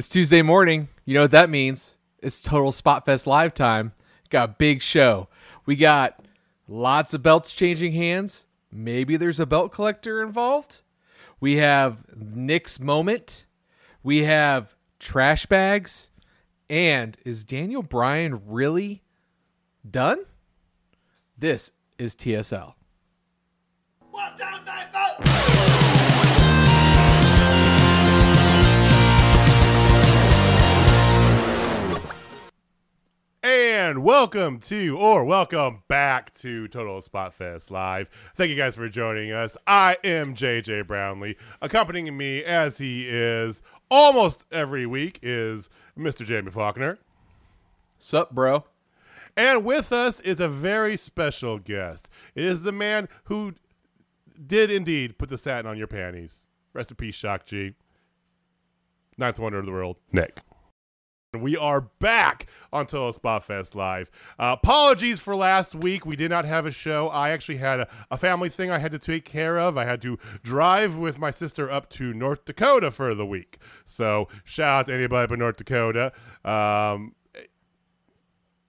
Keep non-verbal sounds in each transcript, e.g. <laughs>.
It's Tuesday morning. You know what that means? It's total Spot Fest live time. Got a big show. We got lots of belts changing hands. Maybe there's a belt collector involved. We have Nick's moment. We have trash bags. And is Daniel Bryan really done? This is TSL. One, two, three, And welcome to, or welcome back to Total Spot Fest Live. Thank you guys for joining us. I am JJ Brownlee. Accompanying me, as he is almost every week, is Mr. Jamie Faulkner. Sup, bro? And with us is a very special guest. It is the man who did indeed put the satin on your panties. Rest in peace, Shock G. Ninth wonder of the world, Nick. We are back on Total Spot Fest Live. Uh, apologies for last week. We did not have a show. I actually had a, a family thing I had to take care of. I had to drive with my sister up to North Dakota for the week. So, shout out to anybody but North Dakota. Um,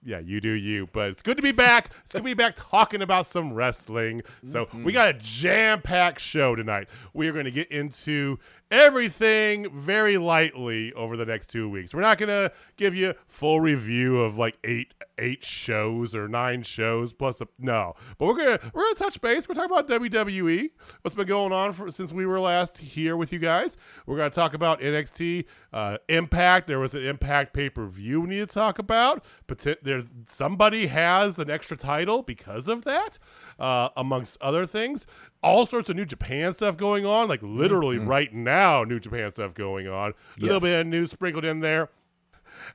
yeah, you do you. But it's good to be back. It's good to be back talking about some wrestling. So we got a jam-packed show tonight. We are going to get into everything very lightly over the next two weeks. We're not to give you full review of like eight eight shows or nine shows plus a no. But we're gonna we're gonna touch base. We're talking about WWE. What's been going on for, since we were last here with you guys. We're gonna talk about NXT uh, Impact. There was an Impact pay per view we need to talk about. But there's somebody has an extra title because of that, uh, amongst other things. All sorts of New Japan stuff going on, like literally right now, New Japan stuff going on. A little bit of news sprinkled in there.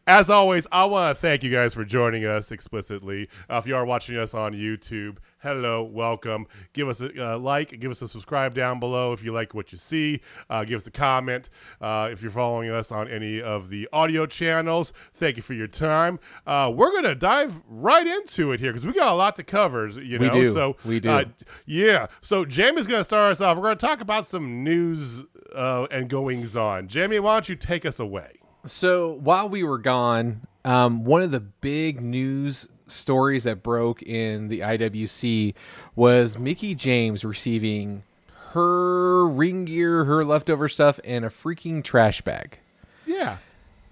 As always, I want to thank you guys for joining us explicitly. Uh, if you are watching us on YouTube, hello, welcome. Give us a uh, like, give us a subscribe down below if you like what you see. Uh, give us a comment uh, if you're following us on any of the audio channels. Thank you for your time. Uh, we're gonna dive right into it here because we got a lot to cover. You We know, do. so We do. uh, yeah. So Jamie's gonna start us off. We're gonna talk about some news uh, and goings on. Jamie, why don't you take us away? So while we were gone, um, one of the big news stories that broke in the IWC was Mickie James receiving her ring gear, her leftover stuff, and a freaking trash bag. Yeah.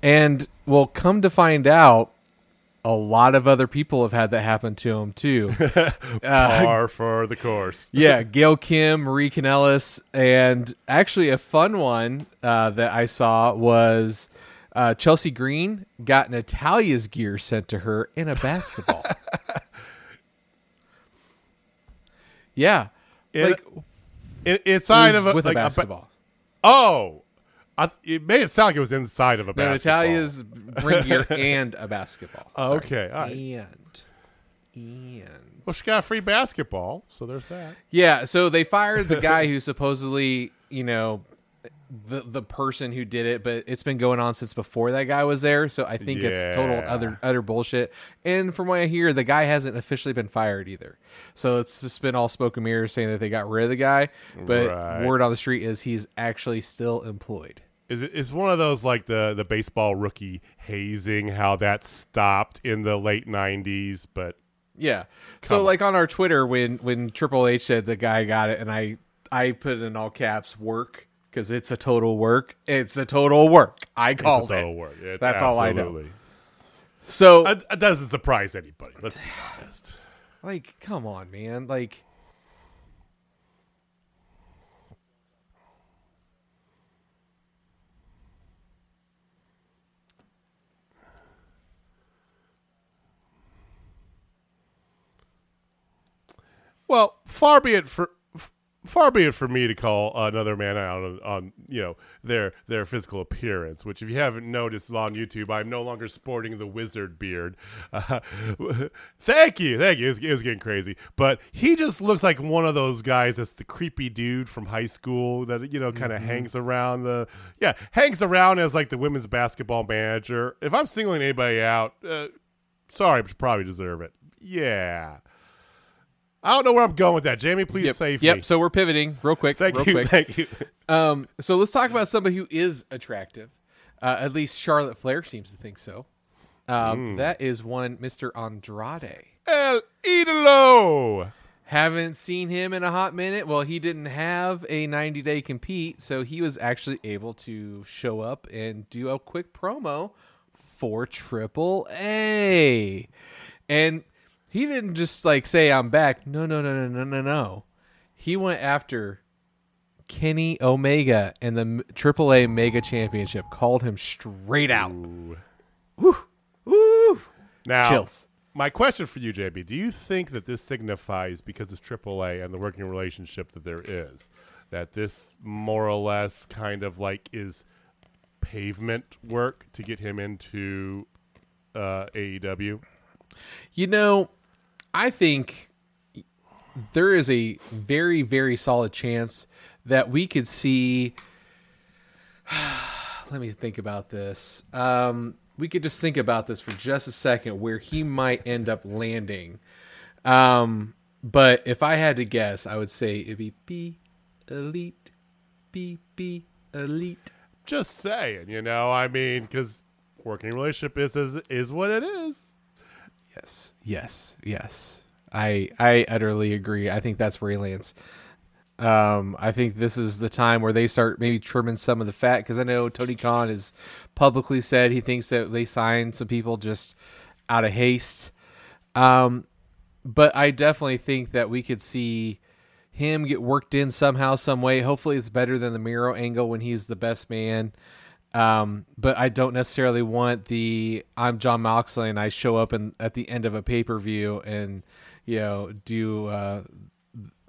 And well, come to find out, a lot of other people have had that happen to them too. <laughs> Par for the course. <laughs> yeah, Gail Kim, Marie Kanellis, and actually a fun one uh, that I saw was uh, Chelsea Green got Natalya's gear sent to her in a basketball. <laughs> yeah, In- like In, inside of a with like a ba- basketball. I, it made it sound like it was inside of a no, basketball. Natalya's ring gear <laughs> and a basketball. Oh, okay, all right. and and Well, she got a free basketball, so there's that. Yeah, so they fired the guy who supposedly, you know, the the person who did it, but it's been going on since before that guy was there. So I think it's total Yeah. other utter bullshit. And from what I hear, the guy hasn't officially been fired either. So it's just been all smoke and mirrors saying that they got rid of the guy. But Right. word on the street is he's actually still employed. Is it is one of those like the the baseball rookie hazing? How that stopped in the late '90s, but Yeah. So like on our Twitter when when Triple H said the guy got it and I I put it in all caps work because it's a total work. It's a total work. I it's a called total it. work. It- That's all I know. So uh, That, that doesn't surprise anybody. Let's be honest. like come on, man. Like Well, far be it for far be it for me to call another man out on, on you know their their physical appearance. Which, if you haven't noticed on YouTube, I'm no longer sporting the wizard beard. Uh, <laughs> thank you, thank you. It was, it was getting crazy, but he just looks like one of those guys that's the creepy dude from high school that you know kind of hangs around the yeah hangs around as like the women's basketball manager. If I'm singling anybody out, uh, sorry, but you probably deserve it. Yeah. I don't know where I'm going with that. Jamie, please yep, save yep. me. So we're pivoting real quick. Thank real you. quick. Thank you. <laughs> Um, so let's talk about somebody who is attractive. Uh, at least Charlotte Flair seems to think so. Um, Hmm. That is one Mr. Andrade. El Idolo. Haven't seen him in a hot minute. Well, he didn't have a 90 day compete, so he was actually able to show up and do a quick promo for Triple A. And he didn't just like say, I'm back. No, no, no, no, no, no, no. He went after Kenny Omega and the AAA Mega Championship, called him straight out. Woo! Woo! Now, Chills. my question for you, JB, do you think that this signifies, because it's AAA and the working relationship that there is, that this more or less kind of like is pavement work to get him into uh, AEW? You know, I think there is a very, very solid chance that we could see. <sighs> Let me think about this. Um, we could just think about this for just a second where he might end up landing. Um, but if I had to guess, I would say it'd be B elite, B B elite. Just saying, you know, I mean, because working relationship is, is is what it is. Yes, yes, yes. I I utterly agree. I think that's he. Um, I think this is the time where they start maybe trimming some of the fat because I know Tony Khan has publicly said he thinks that they signed some people just out of haste. Um, but I definitely think that we could see him get worked in somehow, some way. Hopefully, it's better than the Miro angle when he's the best man. Um, but I don't necessarily want the I'm Jon Moxley and I show up in, at the end of a pay per view and you know do uh,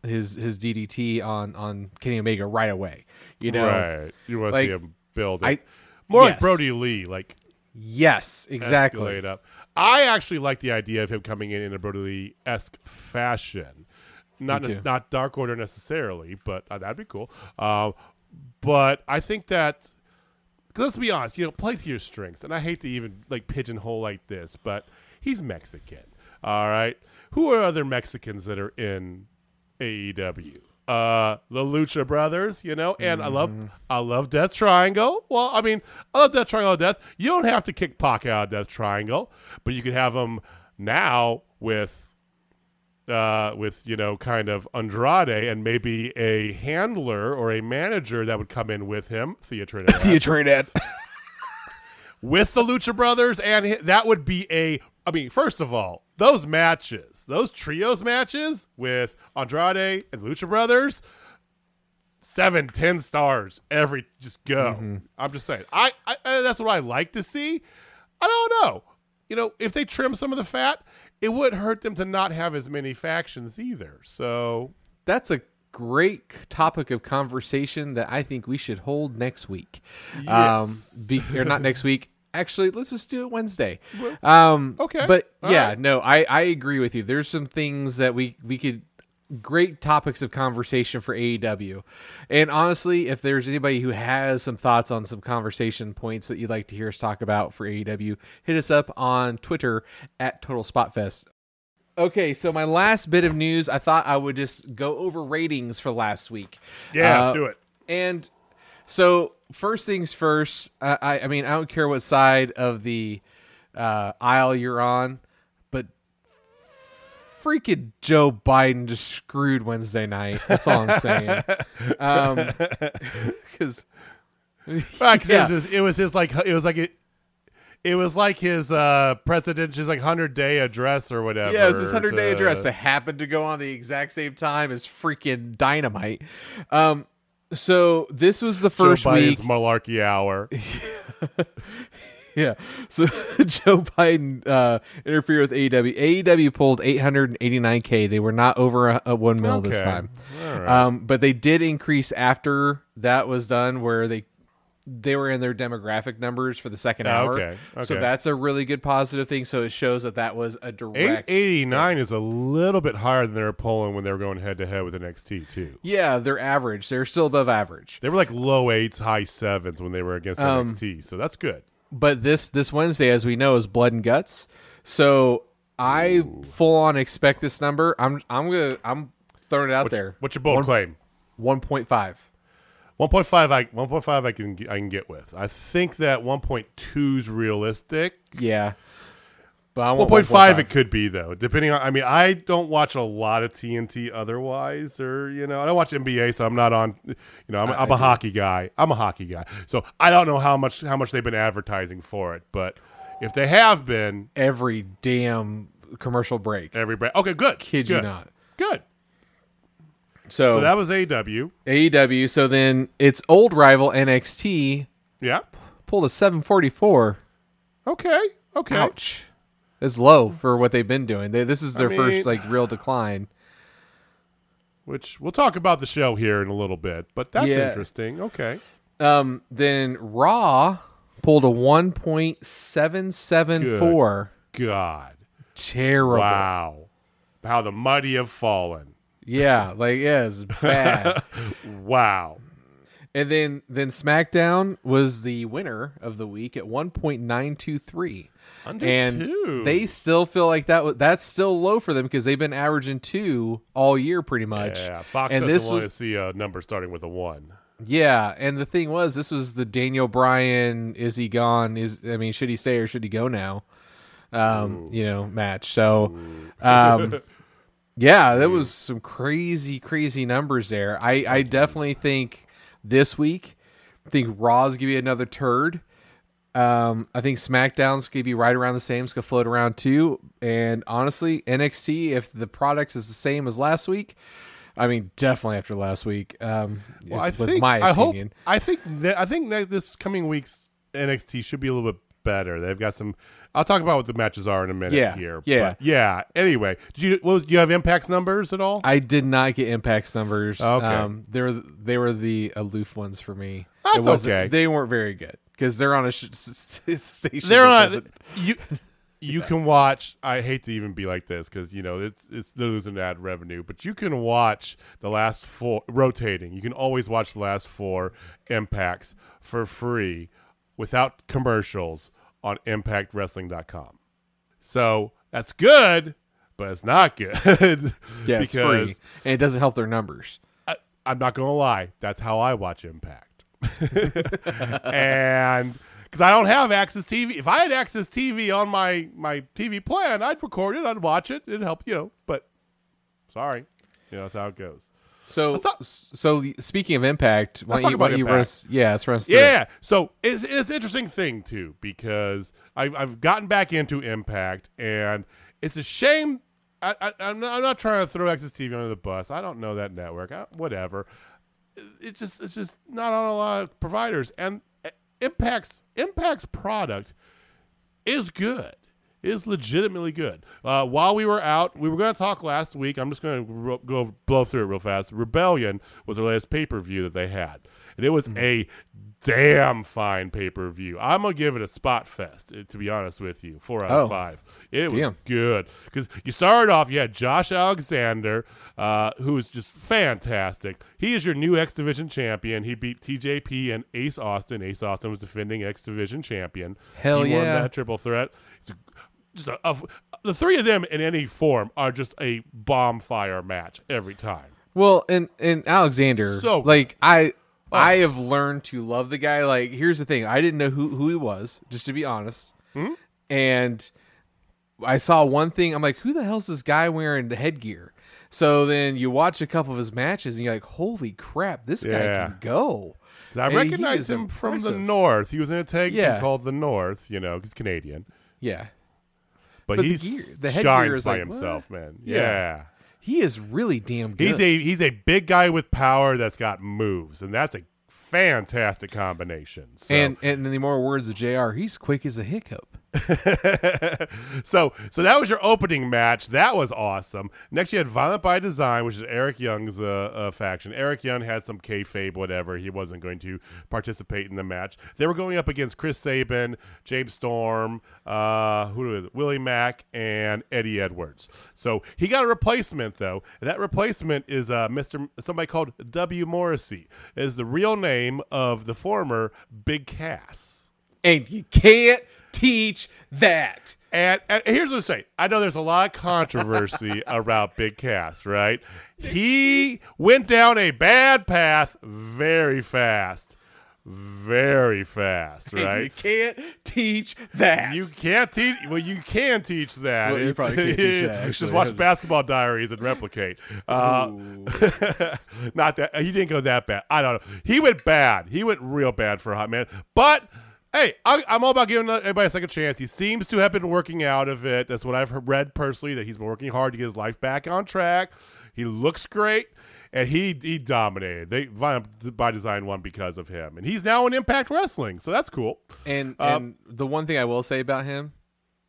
his his DDT on on Kenny Omega right away. You know, right. You want to like, see him build it. I- More like. Brodie Lee, like yes, exactly. up. I actually like the idea of him coming in in a Brodie Lee esque fashion. Not too. not Dark Order necessarily, but uh, that'd be cool. Uh, but I think that because let's be honest, you know, play to your strengths. And I hate to even like pigeonhole like this, but he's Mexican. All right, who are other Mexicans that are in AEW? Uh, the Lucha Brothers, you know, and I love, I love Death Triangle. Well, I mean, I love Death Triangle of Death. You don't have to kick Pac out of Death Triangle, but you could have them now with uh, with you know kind of Andrade and maybe a handler or a manager that would come in with him, Thea Trinidad, <laughs> Trinidad. with the Lucha Brothers, and hi- that would be a. I mean, first of all, those matches, those trios matches with Andrade and Lucha Brothers, seven, ten stars every. Just go. I'm just saying. I, I I- that's what I like to see. I don't know. You know, if they trim some of the fat, it would hurt them to not have as many factions either. So That's a great topic of conversation that I think we should hold next week. Um, be, or not next week. Actually, let's just do it Wednesday. Um, okay. But All yeah, right. no, I, I agree with you. There's some things that we we could great topics of conversation for AEW. And honestly, if there's anybody who has some thoughts on some conversation points that you'd like to hear us talk about for AEW, hit us up on Twitter at Total Spot Fest. Okay, so my last bit of news, I thought I would just go over ratings for last week. yeah, Uh, let's do it. And so, first things first, I, I, I mean, I don't care what side of the uh, aisle you're on, freaking Joe Biden just screwed Wednesday night. That's all I'm saying. <laughs> Because <laughs> Right, 'cause Yeah. it, was his, it was his like it was like it. It was like his uh president's his like hundred day address or whatever. yeah, it's this hundred day address that happened to go on the exact same time as freaking dynamite. Um, so this was the Joe first Biden's week. malarkey hour. <laughs> <laughs> Yeah. So <laughs> Joe Biden uh, interfered with AEW. AEW pulled 889k. They were not over a, a one mil this time. Right. Um, but they did increase after that was done, where they they were in their demographic numbers for the second Oh, hour. okay, So that's a really good positive thing. So it shows that that was a direct. eighty nine is a little bit higher than they were pulling when they were going head to head with NXT too. Yeah, they're average. They're still above average. They were like low eights, high sevens when they were against Um, NXT, so that's good. But this this Wednesday, as we know, is blood and guts. So I full on expect this number. I'm I'm gonna I'm throwing it out What's, there. what's your bold One- claim? One point five. 1.5 I 1.5 I can I can get with. I think that 1.2 is realistic. Yeah. But I want 1.5 it could be though, depending on. I mean, I don't watch a lot of TNT otherwise, or you know, I don't watch NBA, so I'm not on. You know, I'm, I- I'm I a do. hockey guy. I'm a hockey guy, so I don't know how much how much they've been advertising for it. But if they have been, every damn commercial break. every break. okay, good. Kid you good, not. good. So, So that was AW. AEW. So then its old rival NXT Yeah. pulled a 744. Okay. Okay. Ouch. It's low for what they've been doing. They, this is their mean- first like real decline. Which we'll talk about the show here in a little bit, but that's Yeah. interesting. Okay. Um, then Raw pulled a 1.774. God. Terrible. Wow. How the mighty have fallen. Yeah, like yeah, it's bad. <laughs> Wow. and then then SmackDown was the winner of the week at 1.923. Under and two. they still feel like that was that's still low for them because they've been averaging two all year pretty much. Yeah, Fox and doesn't this want was to see a number starting with a one. yeah, and the thing was this was the Daniel Bryan is he gone is I mean should he stay or should he go now? Um, you know, match. So um <laughs> yeah, that was some crazy crazy numbers there. I I definitely think this week I think Raw's give you another turd. Um, I think SmackDown's gonna be right around the same. It's gonna float around too. And honestly, NXT, if the product is the same as last week, I mean, definitely after last week. Um, Well, I with think my I hope opinion, I think that, I think that this coming week's NXT should be a little bit better. They've got some. I'll talk about what the matches are in a minute Yeah, here. yeah. but yeah. Anyway, did you well, do you have Impact's numbers at all? I did not get Impact's numbers. Okay. Um, they were they were the aloof ones for me. That's It okay. They weren't very good because they're on a sh- <laughs> station. They're on. doesn't- You <laughs> you can watch. I hate to even be like this because you know it's it's losing ad revenue, but you can watch the last four rotating. You can always watch the last four impacts for free without commercials on ImpactWrestling.com. So that's good, but it's not good. <laughs> Yeah, it's free and it doesn't help their numbers. I, I'm not gonna lie, that's how I watch Impact, <laughs> and because I don't have Access TV. If I had Access TV on my my TV plan, I'd record it, I'd watch it, it'd help, you know. But sorry, you know that's how it goes. So, talk- so speaking of impact, why don't you, why about you us? Yeah, let's run us through it. Yeah, so it's, it's an interesting thing too because I, I've gotten back into Impact, and it's a shame. I, I, I'm, not, I'm not trying to throw Access TV under the bus. I don't know that network. I, whatever. It just it's just not on a lot of providers, and Impact's Impact's product is good. Is legitimately good. Uh, while we were out, we were going to talk last week. I'm just going to ro- go blow through it real fast. Rebellion was the latest pay per view that they had, and it was a damn fine pay per view. I'm gonna give it a spot fest. uh, To be honest with you, four out Oh. of five. It was good because you started off. You had Josh Alexander, uh, who was just fantastic. He is your new X Division champion. He beat TJP and Ace Austin. Ace Austin was defending X Division champion. Hell he won yeah. that triple threat. Just a, a- the three of them in any form are just a bomb fire match every time. Well, and and Alexander, So like I, Oh. I have learned to love the guy. Like, here's the thing: I didn't know who who he was, just to be honest. Hmm? And I saw one thing. I'm like, who the hell's this guy wearing the headgear? So then you watch a couple of his matches, and you're like, holy crap, this guy can go. I And recognize him from the. North. He was in a tag team Yeah. called the North. You know, he's Canadian, Yeah, but, But the he gear- the headgear shines is by like, himself, what? man. Yeah. yeah. He is really damn good. He's a he's a big guy with power that's got moves, and that's a fantastic combination. So, and and in the more words of Jr., he's quick as a hiccup. <laughs> so so that was your opening match. That was awesome. Next, you had Violent by Design, which is Eric Young's uh, uh, faction. Eric Young had some kayfabe, whatever. He wasn't going to participate in the match. They were going up against Chris Sabin, James Storm, uh, who is? Willie Mack, and Eddie Edwards. So he got a replacement though. That replacement is uh, Mr. somebody called W. Morrissey. Is the real name of the former Big Cass. And you can't teach that. And, and here's what I say. I know there's a lot of controversy <laughs> around Big Cass, right? He went down a bad path very fast. Very fast, right? You can't teach that. You can't teach. Well, you can teach that. Well, you probably can't teach <laughs> that, Just watch <laughs> Basketball Diaries and replicate. Uh, not that he didn't go that bad. I don't know. He went bad. He went real bad for a hot man. But hey, I, I'm all about giving everybody a second chance. He seems to have been working out of it. That's what I've read personally. That he's been working hard to get his life back on track. He looks great. And he he dominated. They by design won because of him, and he's now in Impact Wrestling, so that's cool. and Um, and the one thing I will say about him,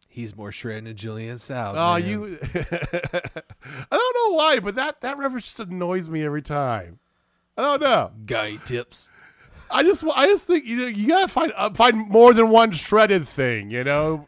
he's more shredded than Julian South. Oh, man. you! <laughs> I don't know why, but that that reference just annoys me every time. I don't know. guy tips. I just I just think you you gotta find uh, find more than one shredded thing. You know,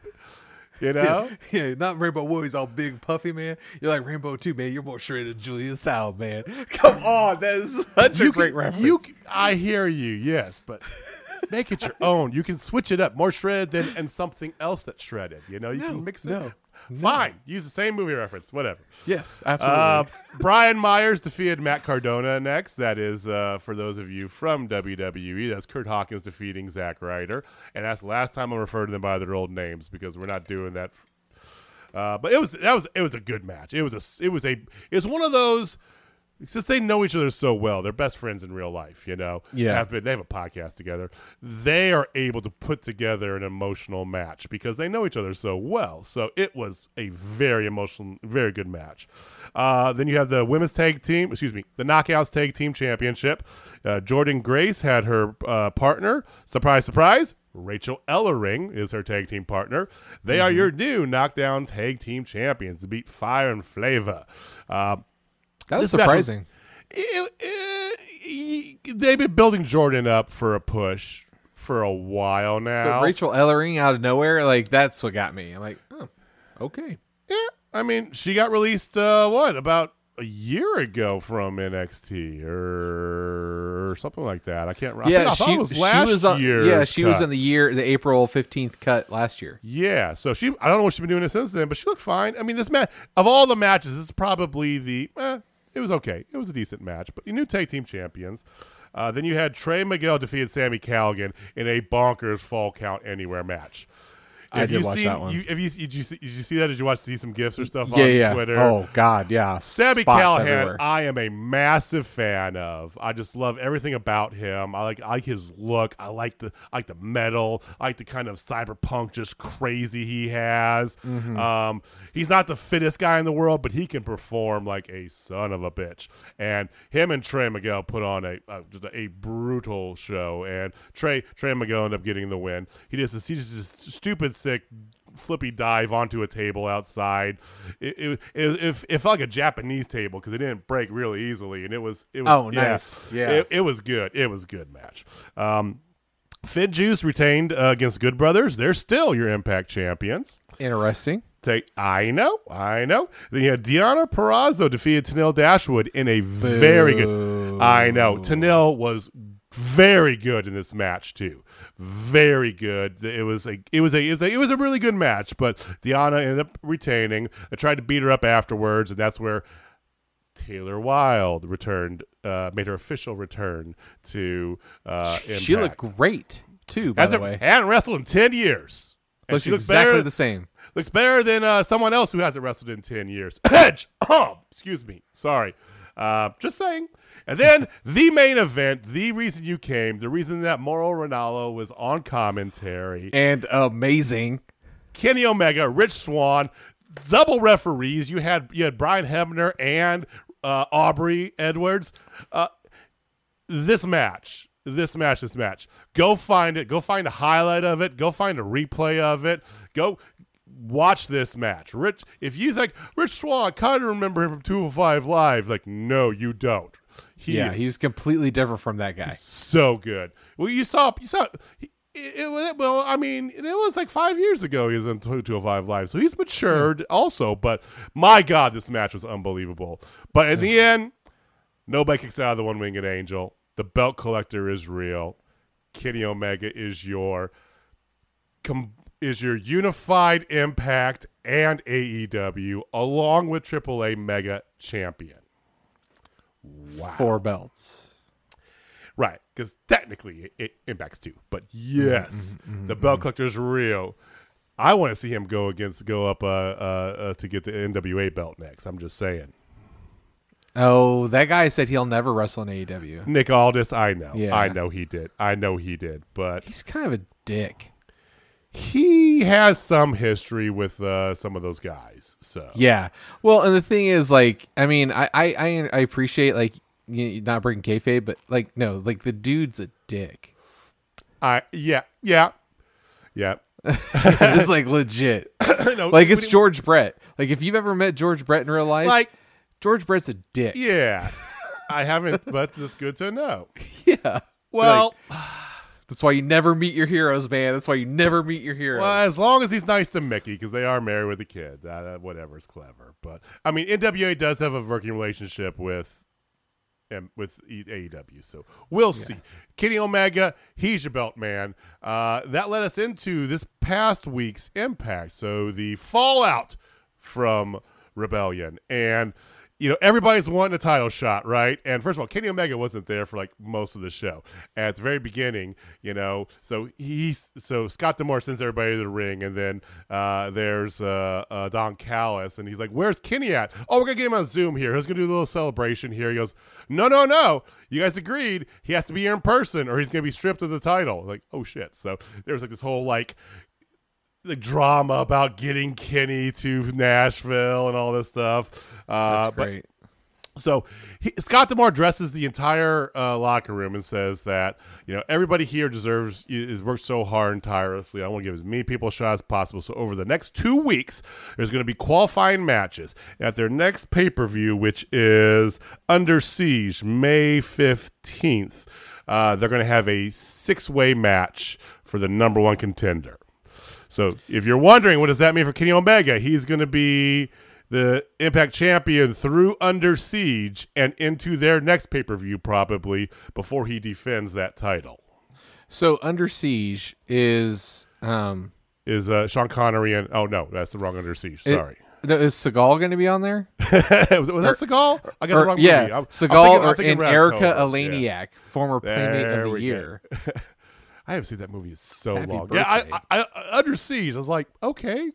you know. <laughs> Yeah, not Rainbow Warriors all big puffy man. You're like Rainbow too, man. You're more shredded than Julian South, man. <laughs> Come on, that is such a You great can- reference. You, I hear you. Yes, but <laughs> make it your own. You can switch it up, more shredded than and something else that's shredded. You know, you No, can mix it. no, <laughs> Fine, use the same movie reference. Whatever. yes, absolutely. Uh, Brian Myers defeated Matt Cardona next. That is, uh, for those of you from WWE, that's Kurt Hawkins defeating Zack Ryder. And that's the last time I refer to them by their old names because we're not doing that. Uh, but it was that was it was a good match. It was a it was a it's one of those since they know each other so well, they're best friends in real life. You know, Yeah. Have been, they have a podcast together. They are able to put together an emotional match because they know each other so well. So it was a very emotional, very good match. Uh, then you have the women's tag team, excuse me, the Knockouts Tag Team Championship. Uh, Jordynne Grace had her uh, partner. Surprise, surprise. Rachel Ellering is her tag team partner. They are your new Knockdown Tag Team Champions to beat Fire and Flavor. Uh, that was was- surprising. it- it- they've been building Jordynne up for a push for a while now. But Rachel Ellering out of nowhere, like that's what got me. I'm like, oh, okay. yeah, I mean, she got released uh, what about a year ago from NXT or something like that. I can't. remember. I yeah, I she, it was she last was on. year's Yeah, she was cut. in the year, the April fifteenth cut last year. Yeah, so she I don't know what she's been doing since then, but she looked fine. I mean, this match of all the matches, this is probably the eh, it was okay. It was a decent match, but you new tag team champions. Uh, then you had Trey Miguel defeated Sami Callihan in a bonkers fall count anywhere match. I did you watch seen- that one. You, have you did you see, did you see that? Did you watch see some gifs or stuff yeah, on yeah. Twitter? Oh God, yeah. Spots Callihan, everywhere. I am a massive fan of. I just love everything about him. I like I like his look. I like the I like the metal. I like the kind of cyberpunk, just crazy he has. Mm-hmm. Um, he's not the fittest guy in the world, but he can perform like a son of a bitch. And him and Trey Miguel put on a just a, brutal show. And Trey Trey Miguel ended up getting the win. He does this. He's just stupid sick flippy dive onto a table outside. It it, it, it, it felt like a Japanese table because it didn't break really easily, and it was it was Oh, nice. Yeah. It, it was good. It was good match. Um, FinJuice retained uh, against Good Brothers. They're still your Impact champions. Interesting. Say, I know, I know. Then you had Deonna Purrazzo defeated Tenille Dashwood in a very good. I know. Tenille was very good in this match too. Very good. It was a it was a it was a, it was a really good match, but Deonna ended up retaining. I tried to beat her up afterwards, and that's where Taylor Wilde returned, uh, made her official return to uh, Impact. She looked great too. By Has the a- way, hadn't wrestled in ten years. Looks she looks exactly better, the same. looks better than uh, someone else who hasn't wrestled in 10 years. <coughs> Edge! Oh, excuse me. Sorry. Uh, just saying. And then <laughs> the main event, the reason you came, the reason that Mauro Ranallo was on commentary, And amazing. Kenny Omega, Rich Swann, double referees. You had you had Brian Hebner and uh, Aubrey Edwards. Uh, this match, this match, this match. Go find it. Go find a highlight of it. Go find a replay of it. Go watch this match. Rich, if you think Rich Swann, I kind of remember him from 205 Live. Like, no, you don't. He yeah, he's completely different from that guy. so good. Well, you saw, you saw. It, it, well, I mean, it was like five years ago he was in 205 Live, so he's matured also. But my God, this match was unbelievable. But in the end, nobody kicks out of the one winged angel. The belt collector is real. Kenny Omega is your com- is your unified Impact and AEW, along with AAA Mega Champion. Wow. Four belts. Right, because technically it, it impacts two. But yes, Mm-hmm, the belt collector's real. I want to see him go against go up uh, uh, uh, to get the NWA belt next. I'm just saying. Oh, that guy said he'll never wrestle in AEW. Nick Aldis, I know, Yeah. I know he did, I know he did, but He's kind of a dick. He has some history with uh, some of those guys. So Yeah. Well, and the thing is, like, I mean, I I I, I appreciate like you not breaking kayfabe, but like, no, like the dude's a dick. I yeah yeah yeah. <laughs> it's like legit. <coughs> No, Like it's George Brett. Like if you've ever met George Brett in real life, like George Brett's a dick. yeah. <laughs> I haven't, but it's good to know. Yeah. Well, <sighs> <sighs> <sighs> That's why you never meet your heroes, man. That's why you never meet your heroes. Well, as long as he's nice to Mickie, because they are married with a kid, uh, whatever's clever. But I mean, NWA does have a working relationship with, um, with AEW, so we'll see. Kenny Omega, he's your belt man. Uh, that led us into this past week's Impact. So the fallout from Rebellion, and you know everybody's wanting a title shot, right? And first of all, Kenny Omega wasn't there for like most of the show at the very beginning, you know. So he's so Scott D'Amore sends everybody to the ring, and then uh, there's uh, uh, Don Callis, and he's like, "Where's Kenny at? Oh, we're gonna get him on Zoom here. He's gonna do a little celebration here." He goes, "No, no, no! You guys agreed he has to be here in person, or he's gonna be stripped of the title." Like, oh shit! So there was like this whole like the drama about getting Kenny to Nashville and all this stuff. Uh, That's but- great. so he, Scott D'Amore addresses the entire uh, locker room and says that you know everybody here deserves is worked so hard and tirelessly. I want to give as many people a shot as possible. So over the next two weeks, there's going to be qualifying matches at their next pay per view, which is Under Siege, May fifteenth. Uh, they're going to have a six way match for the number one contender. So if you're wondering, what does that mean for Kenny Omega? He's going to be the Impact Champion through Under Siege and into their next pay per view, probably before he defends that title. So Under Siege is um Is uh, Sean Connery and oh no, that's the wrong Under Siege. Sorry, no, is Seagal going to be on there? <laughs> was, was that Seagal? I got the Or, wrong yeah, movie. I'm- I'm Seagal thinking- I'm or, thinking and Red Erica October. Yeah. Former Playmate There of the. Year. <laughs> I haven't seen that movie in so Happy long. Yeah, I. I, I, Under Siege. I was like, okay.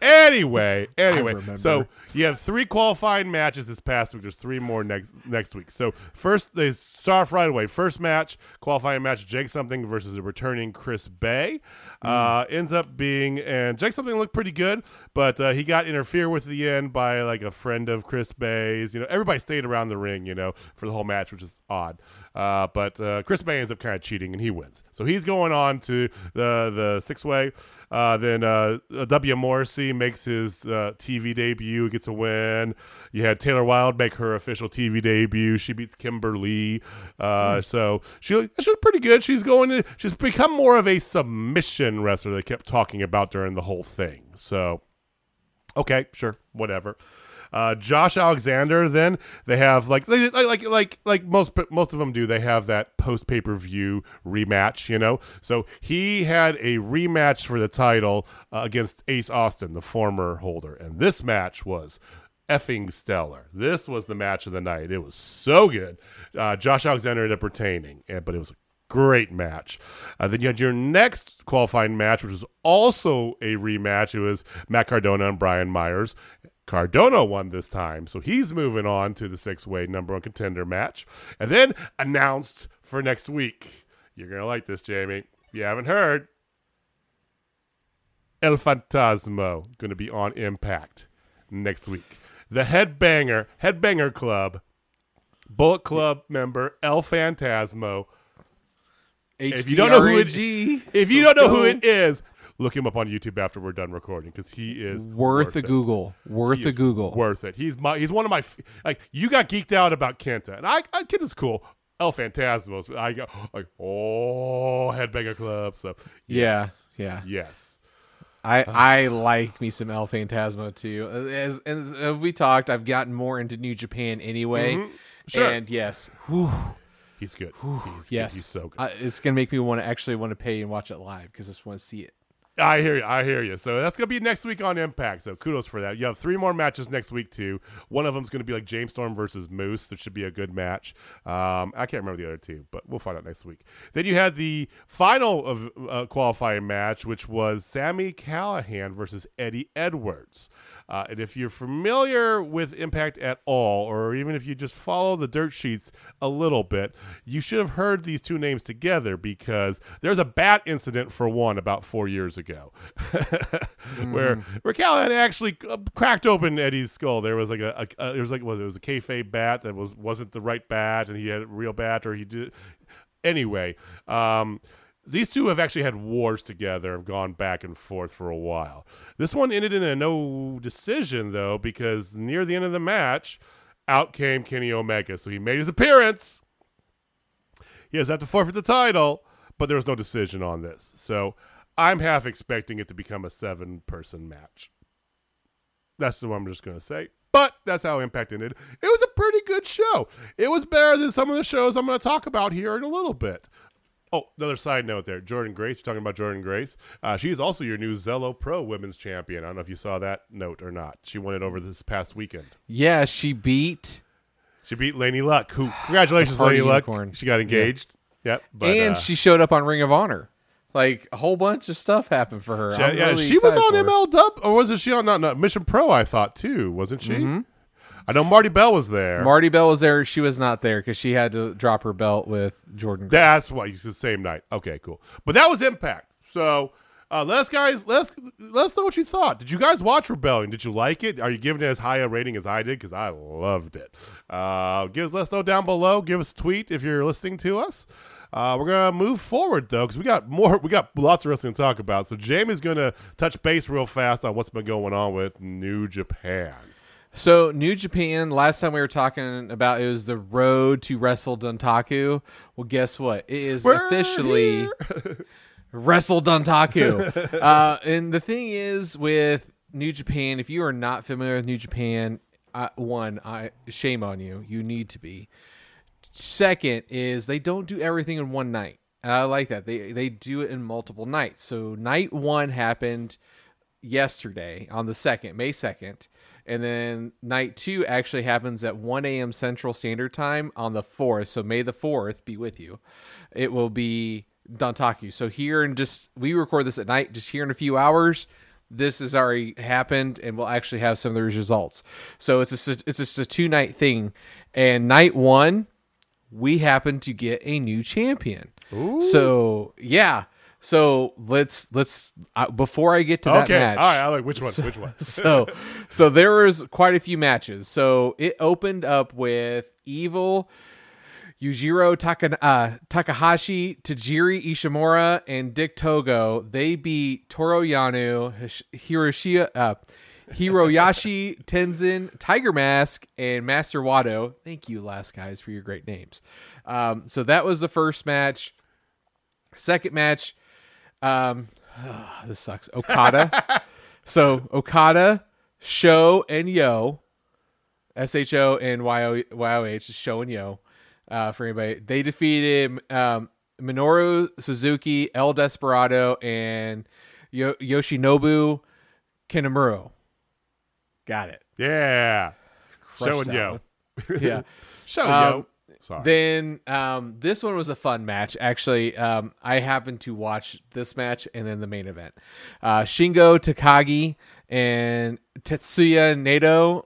Anyway, <laughs> anyway, so you have three qualifying matches this past week. There's three more next next week. So first, they start off right away. First match, qualifying match, Jake Something versus a returning Chris Bey. Uh, ends up being, and Jake Something looked pretty good, but uh, he got interfered with at the end by like a friend of Chris Bey's. You know, everybody stayed around the ring, you know, for the whole match, which is odd. Uh, but uh, Chris Bey ends up kind of cheating, and he wins. So he's going on to the the six way. Uh, then uh, W. Morrissey makes his uh, TV debut, gets a win. You had Taylor Wilde make her official TV debut. She beats Kimber Lee. Uh, So she she's pretty good. She's going to she's become more of a submission wrestler. They kept talking about during the whole thing. So okay, sure, whatever. Uh, Josh Alexander. Then they have like like like like like most most of them do. They have that post pay per view rematch. You know, so he had a rematch for the title uh, against Ace Austin, the former holder, and this match was effing stellar. This was the match of the night. It was so good. Uh, Josh Alexander ended up retaining, but it was a great match. Uh, then you had your next qualifying match, which was also a rematch. It was Matt Cardona and Brian Myers. Cardona won this time, so he's moving on to the six way number one contender match. And then announced for next week. You're going to like this, Jamie. If you haven't heard, El Phantasmo going to be on Impact next week. The Headbanger, Headbanger Club, Bullet Club member El Phantasmo. If you don't know who it- If you don't know who it is, look him up on YouTube after we're done recording because he is worth a it. Google, worth He a Google. Worth it. He's my. He's one of my. Like you got geeked out about Kenta, and I, I Kenta's cool. El Phantasmos. I go like, oh, Headbanger Club. So Yeah, yes. yeah. yes. I I like me some El Phantasmo too. As as, as we talked, I've gotten more into New Japan anyway. Mm-hmm. Sure. And yes, whew, He's good. He's good. yes, He's so good. Uh, it's gonna make me want to actually want to pay and watch it live because I just want to see it. I hear you. I hear you. So that's gonna be next week on Impact. So kudos for that. You have three more matches next week too. One of them's gonna be like James Storm versus Moose. That should be a good match. Um, I can't remember the other two, but we'll find out next week. Then you had the final of uh, qualifying match, which was Sami Callihan versus Eddie Edwards. Uh, and if you're familiar with Impact at all, or even if you just follow the dirt sheets a little bit, you should have heard these two names together because there's a bat incident for one about four years ago, <laughs> where where Callihan actually uh, cracked open Eddie's skull. There was like a, a, a there was like well, there was a kayfabe bat that was wasn't the right bat, and he had a real bat, or he did anyway. Um, these two have actually had wars together, have gone back and forth for a while. This one ended in a no decision, though, because near the end of the match, out came Kenny Omega. So he made his appearance. He has had to forfeit the title, but there was no decision on this. So I'm half expecting it to become a seven person match. That's what I'm just going to say. But that's how Impact ended. It was a pretty good show. It was better than some of the shows I'm going to talk about here in a little bit. Oh, another side note there. Jordynne Grace, you're talking about Jordynne Grace. Uh, she is also your new Zello Pro Women's Champion. I don't know if you saw that note or not. She won it over this past weekend. Yeah, she beat She beat Laynie Luck, who, congratulations, <sighs> Laynie Luck. She got engaged. Yep. But, and uh, she showed up on Ring of Honor. Like a whole bunch of stuff happened for her. she, yeah, really she was on. ML Dub, or was it she on not, not Mission Pro? I thought too, wasn't she? Mm-hmm. I know Marti Belle was there. Marti Belle was there. She was not there because she had to drop her belt with Jordynne. Grace. That's why it's the same night. Okay, cool. But that was Impact. So uh, let us guys let us let us know what you thought. Did you guys watch Rebellion? Did you like it? Are you giving it as high a rating as I did? Because I loved it. Uh, give us let us know down below. Give us a tweet if you're listening to us. Uh, we're gonna move forward though, because we got more. We got lots of wrestling to talk about. So Jamie's gonna touch base real fast on what's been going on with New Japan. So New Japan. Last time we were talking about it was the road to Wrestle Dontaku. Well, guess what? It is We're officially. <laughs> Wrestle Dontaku. uh, and the thing is with New Japan, if you are not familiar with New Japan, uh, one, I shame on you. You need to be. Second is they don't do everything in one night. And I like that. They they do it in multiple nights. So night one happened yesterday on the second, May second, and then night two actually happens at one a.m. Central Standard Time on the fourth. So May the fourth be with you. It will be Dontaku. So here and just we record this at night. Just here in a few hours, this has already happened, and we'll actually have some of the results. So it's a it's just a two night thing, and night one we happen to get a new champion. So yeah. So let's let's uh, before I get to that Okay, match. all right. I like which one? which one? <laughs> so so there was quite a few matches. So it opened up with Evil, Yujiro Taka, uh, Takahashi, Tajiri Ishimura, and Dick Togo. They beat Toru Yano, Hiroshi, uh, Hiroyashi <laughs> Tenzan, Tiger Mask, and Master Wato. Thank you, last guys, for your great names. Um, so that was the first match. Second match, um, <sighs> this sucks. Okada. so Okada, Show, and Yo, S H O and Y O Y O H, Show and Yo. Uh, for anybody, they defeated um, Minoru Suzuki, El Desperado, and Yo- Yoshinobu Kanemaru. Got it. Yeah. Crushed Showing that yo. one. Yeah. <laughs> Showing Um, yo. Sorry. Then um, this one was a fun match. Actually, um, I happened to watch this match and then the main event. Uh, Shingo Takagi and Tetsuya Naito,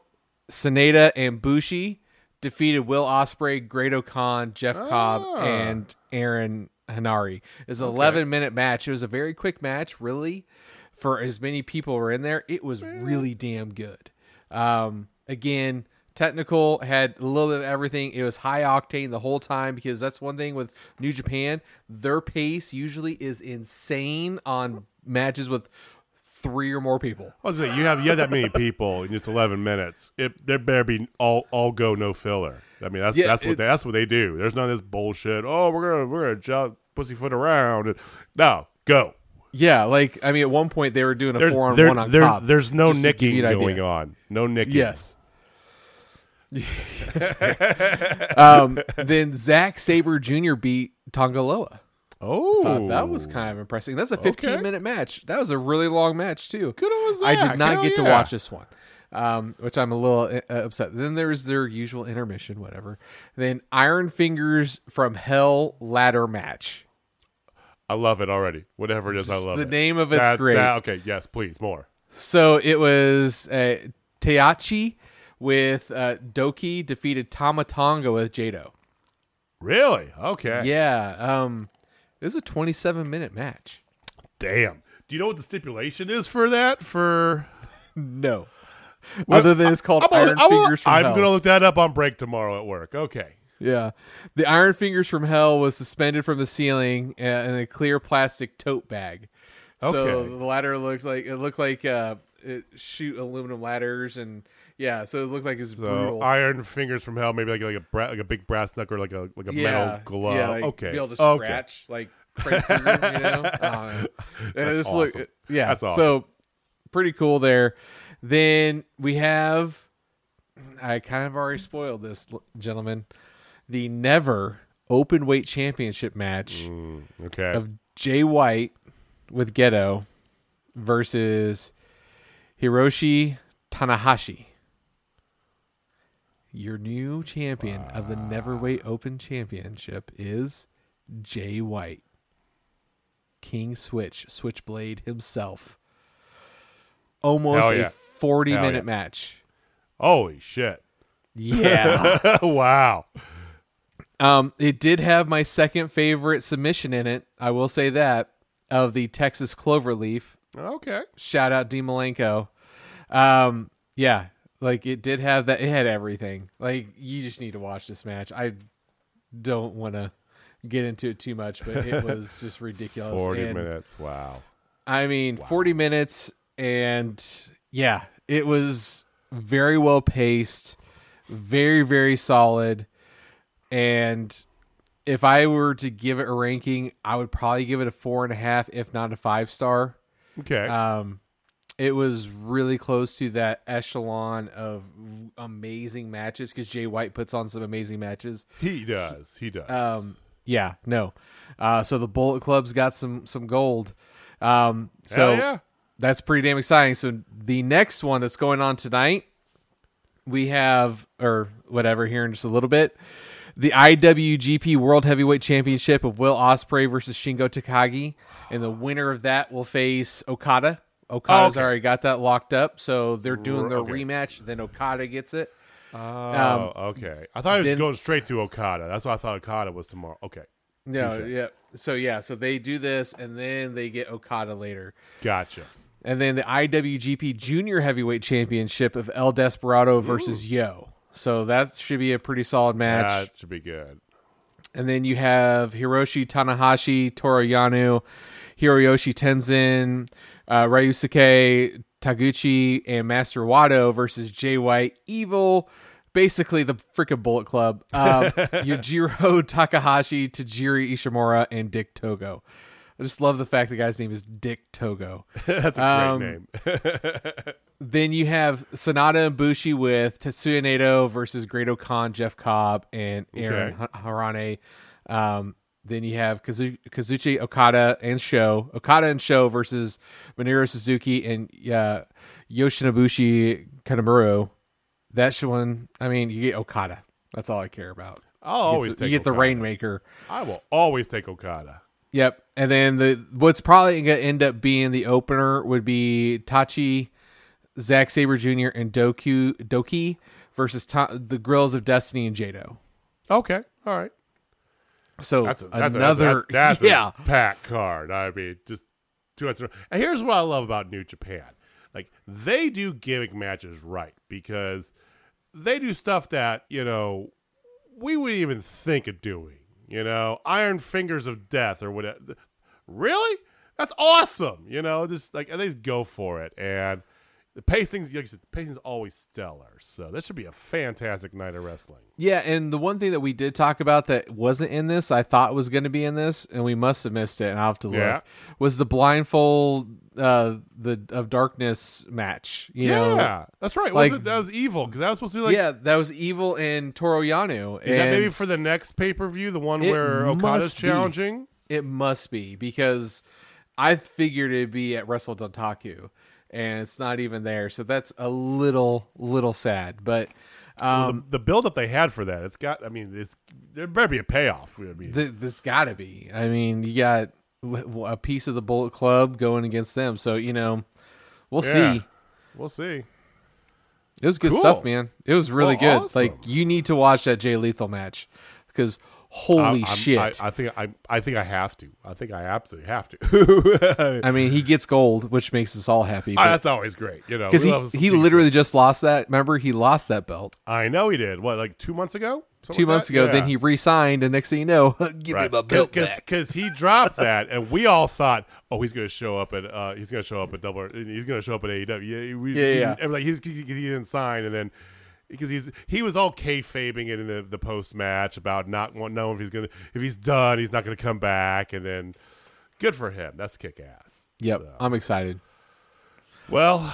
Sanada, and Bushi defeated Will Ospreay, Great Khan, Jeff Cobb, Ah. and Aaron Henare. It was an 11 minute match. It was a very quick match, really, for as many people were in there. It was really damn good. Um, again, technical had a little bit of everything. It was high octane the whole time because that's one thing with New Japan. Their pace usually is insane on matches with three or more people. I was saying, you have you have that many people in just eleven minutes. It there better be all all go no filler. I mean that's Yeah, that's what they, that's what they do. There's none of this bullshit. Oh, we're gonna we're gonna jump pussyfoot around. And, no, go. Yeah, like I mean, at one point they were doing a There- four on there- one on there- top. There's no nicking going idea. on. No nicking. Yes. <laughs> um, then Zack Sabre Jr. beat Tongaloa. Oh, Thought that was kind of impressive. That's a 15 Okay. minute match. That was a really long match too. good on I did not Hell get to yeah. watch this one, um, which I'm a little uh, upset. Then there's their usual intermission, whatever. Then Iron Fingers from Hell ladder match. I love it already. Whatever it is, I Just love the it. name of it's That- great. that- okay, yes, please more. So it was uh, Taichi with uh, Douki defeated Tama Tonga with Jado. Really? Okay. Yeah, um, this is a 27 minute match. Damn. Do you know what the stipulation is for that? For <laughs> No, other than it's called I'm Iron I'm Fingers from Hell. I'm Hell. gonna look that up on break tomorrow at work. Okay. Yeah. The Iron Fingers from Hell was suspended from the ceiling in a clear plastic tote bag. Okay. So the ladder looks like it looked like uh it shoot aluminum ladders and yeah, so it looked like it's So brutal. iron fingers from hell, maybe like like a bra- like a big brass knuckle, or like a like a metal glove. Yeah, like okay. Be able to okay. scratch like right through, you know. I don't know. And it just look- yeah, That's awesome. So pretty cool there. Then we have, I kind of already spoiled this, gentlemen, the never open weight championship match mm, Okay. of Jay White with Gedo versus Hiroshi Tanahashi. Your new champion of the Neverweight Open Championship is Jay White. King Switch, Switchblade himself. Almost Hell a 40 Hell minute yeah. match. Holy shit! Yeah. <laughs> wow. Um, it did have my second favorite submission in it. I will say that of the Texas Cloverleaf. Okay. Shout out D Malenko. Um, yeah, like it did have that. It had everything. Like you just need to watch this match. I don't want to get into it too much, but it was <laughs> just ridiculous. Forty And, minutes. Wow. I mean, 40 minutes, and yeah, it was very well paced, very, very solid. And if I were to give it a ranking, I would probably give it a four and a half, if not a five star. Okay. Um, it was really close to that echelon of amazing matches because Jay White puts on some amazing matches. he does. He does. Um, yeah, no. Uh, so the Bullet Club's got some some gold. Um, so yeah. that's pretty damn exciting. So the next one that's going on tonight, we have or whatever here in just a little bit, the IWGP World Heavyweight Championship of Will Ospreay versus Shingo Takagi, and the winner of that will face Okada. Oh, Okada's Oh, okay. already got that locked up, so they're doing their Okay. rematch. Then Okada gets it. Oh, um, okay. I thought he was then- going straight to Okada. That's why I thought Okada was tomorrow. Okay. No, Touche. yeah. So yeah, so they do this, and then they get Okada later. Gotcha. And then the IWGP Junior Heavyweight Championship of El Desperado versus Yo. So that should be a pretty solid match. That should be good. And then you have Hiroshi Tanahashi, Toru Yano, Hiroyoshi Tenzan, uh, Ryusuke Taguchi, and Master Wato versus Jay White, Evil, basically the freaking Bullet Club. Um, <laughs> Yujiro Takahashi, Taiji Ishimori, and Dick Togo. I just love the fact the guy's name is Dick Togo. <laughs> That's a great Um, name. <laughs> Then you have Sanada and Bushi with Tetsuya Naito versus Great Khan, Jeff Cobb, and Aaron Okay. Ha- Henare. Um, then you have Kazu- Kazuchi Okada and Sho. Okada and Sho versus Minoru Suzuki and uh, Yoshinobushi Kanemaru. That one, I mean, you get Okada. That's all I care about. I'll You always the, take you get the Rainmaker. I will always take Okada. Yep. And then the what's probably going to end up being the opener would be Taichi, Zack Sabre Jr. and Doku Doki versus Ta- the Guerrillas of Destiny and Jado. Okay. All right. So That's, a, that's another a, that's, <laughs> that's yeah. a pack card. I mean, just two months. in a row. And here's what I love about New Japan: like they do gimmick matches right because they do stuff that you know we wouldn't even think of doing. You know, Iron Fingers of Death or whatever. Really, that's awesome. You know, just like and they just go for it and. The pacing's, like said, the pacing's always stellar, so this should be a fantastic night of wrestling. Yeah, and the one thing that we did talk about that wasn't in this, I thought was going to be in this, and we must have missed it, and I'll have to look, Yeah. was the blindfold uh the of darkness match. You know, yeah, that's right. like- was it, that was evil because that was supposed to be like yeah, that was Evil in Toru Yano. Is that maybe for the next pay per view, the one where Okada's must be. challenging? It must be because I figured it'd be at Wrestle Dontaku, and it's not even there. So that's a little little sad. But um, the, the build up they had for that, it's got. I mean, it's there better be a payoff. I mean, th- this got to be. I mean, you got a piece of the Bullet Club going against them. So you know, we'll Yeah. see. we'll see. It was good Cool. stuff, man. It was really Well, good. Like you need to watch that Jay Lethal match because holy I'm- shit! I, I think I, I think I have to. I think I absolutely have to. I mean, he gets gold, which makes us all happy. Ah, that's always great, you know. Because he, he literally just lost that. Remember, he lost that belt I know he did. What, like two months ago? Something two like months that? ago. Yeah. Then he re-signed, and next thing you know, <laughs> give me my belt because back. he dropped that, and we all thought, oh, he's going to show up at uh, he's going to show up at double, he's going to show up at AEW. Yeah, we, Yeah, yeah. like he's he, he didn't sign, and then because he's he was all kayfabing it in the, the post match about not want knowing if he's gonna if he's done, he's not going to come back, and then good for him. That's kick ass. Yep, So, I'm excited. well,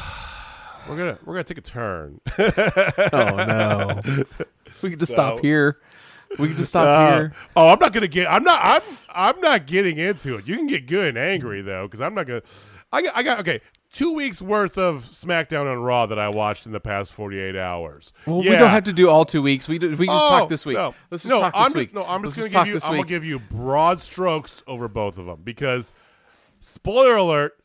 we're gonna we're gonna take a turn. <laughs> Oh no, we can just stop here. We can just stop Uh, here. oh, I'm not gonna get. I'm not. I'm. I'm not getting into it. You can get good and angry though, because I'm not gonna. I got. I got. Okay, two weeks worth of SmackDown on Raw that I watched in the past 48 hours. Well, yeah. we don't have to do all two weeks. We do, we just Oh, talk this week. No. Let's just no, talk this I'm week. Just, no, I'm just, just gonna give you. I'm gonna give you broad strokes over both of them because, spoiler alert,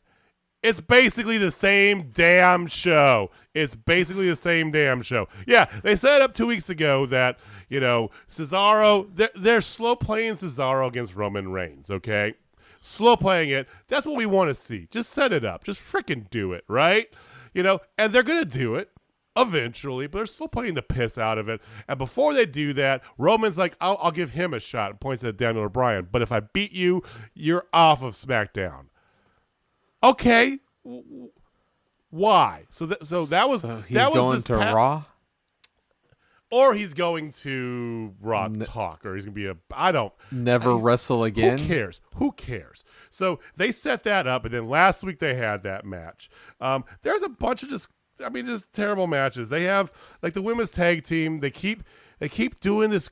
it's basically the same damn show. It's basically the same damn show. Yeah, they set up two weeks ago that you know Cesaro. They're, they're slow playing Cesaro against Roman Reigns. Okay, slow playing it. That's what we want to see. Just set it up. Just freaking do it, right? You know, and they're gonna do it eventually, but they're still playing the piss out of it. And before they do that, Roman's like, I'll, I'll give him a shot and points at Daniel Bryan. But if I beat you, you're off of SmackDown. Okay. Why? So that so that was So that was going this to pa- Raw. Or he's going to Raw Talk, or he's gonna be a I don't Never wrestle again. who cares? Who cares? So they set that up, and then last week they had that match. Um, there's a bunch of just, I mean, just terrible matches. They have like the women's tag team. They keep they keep doing this.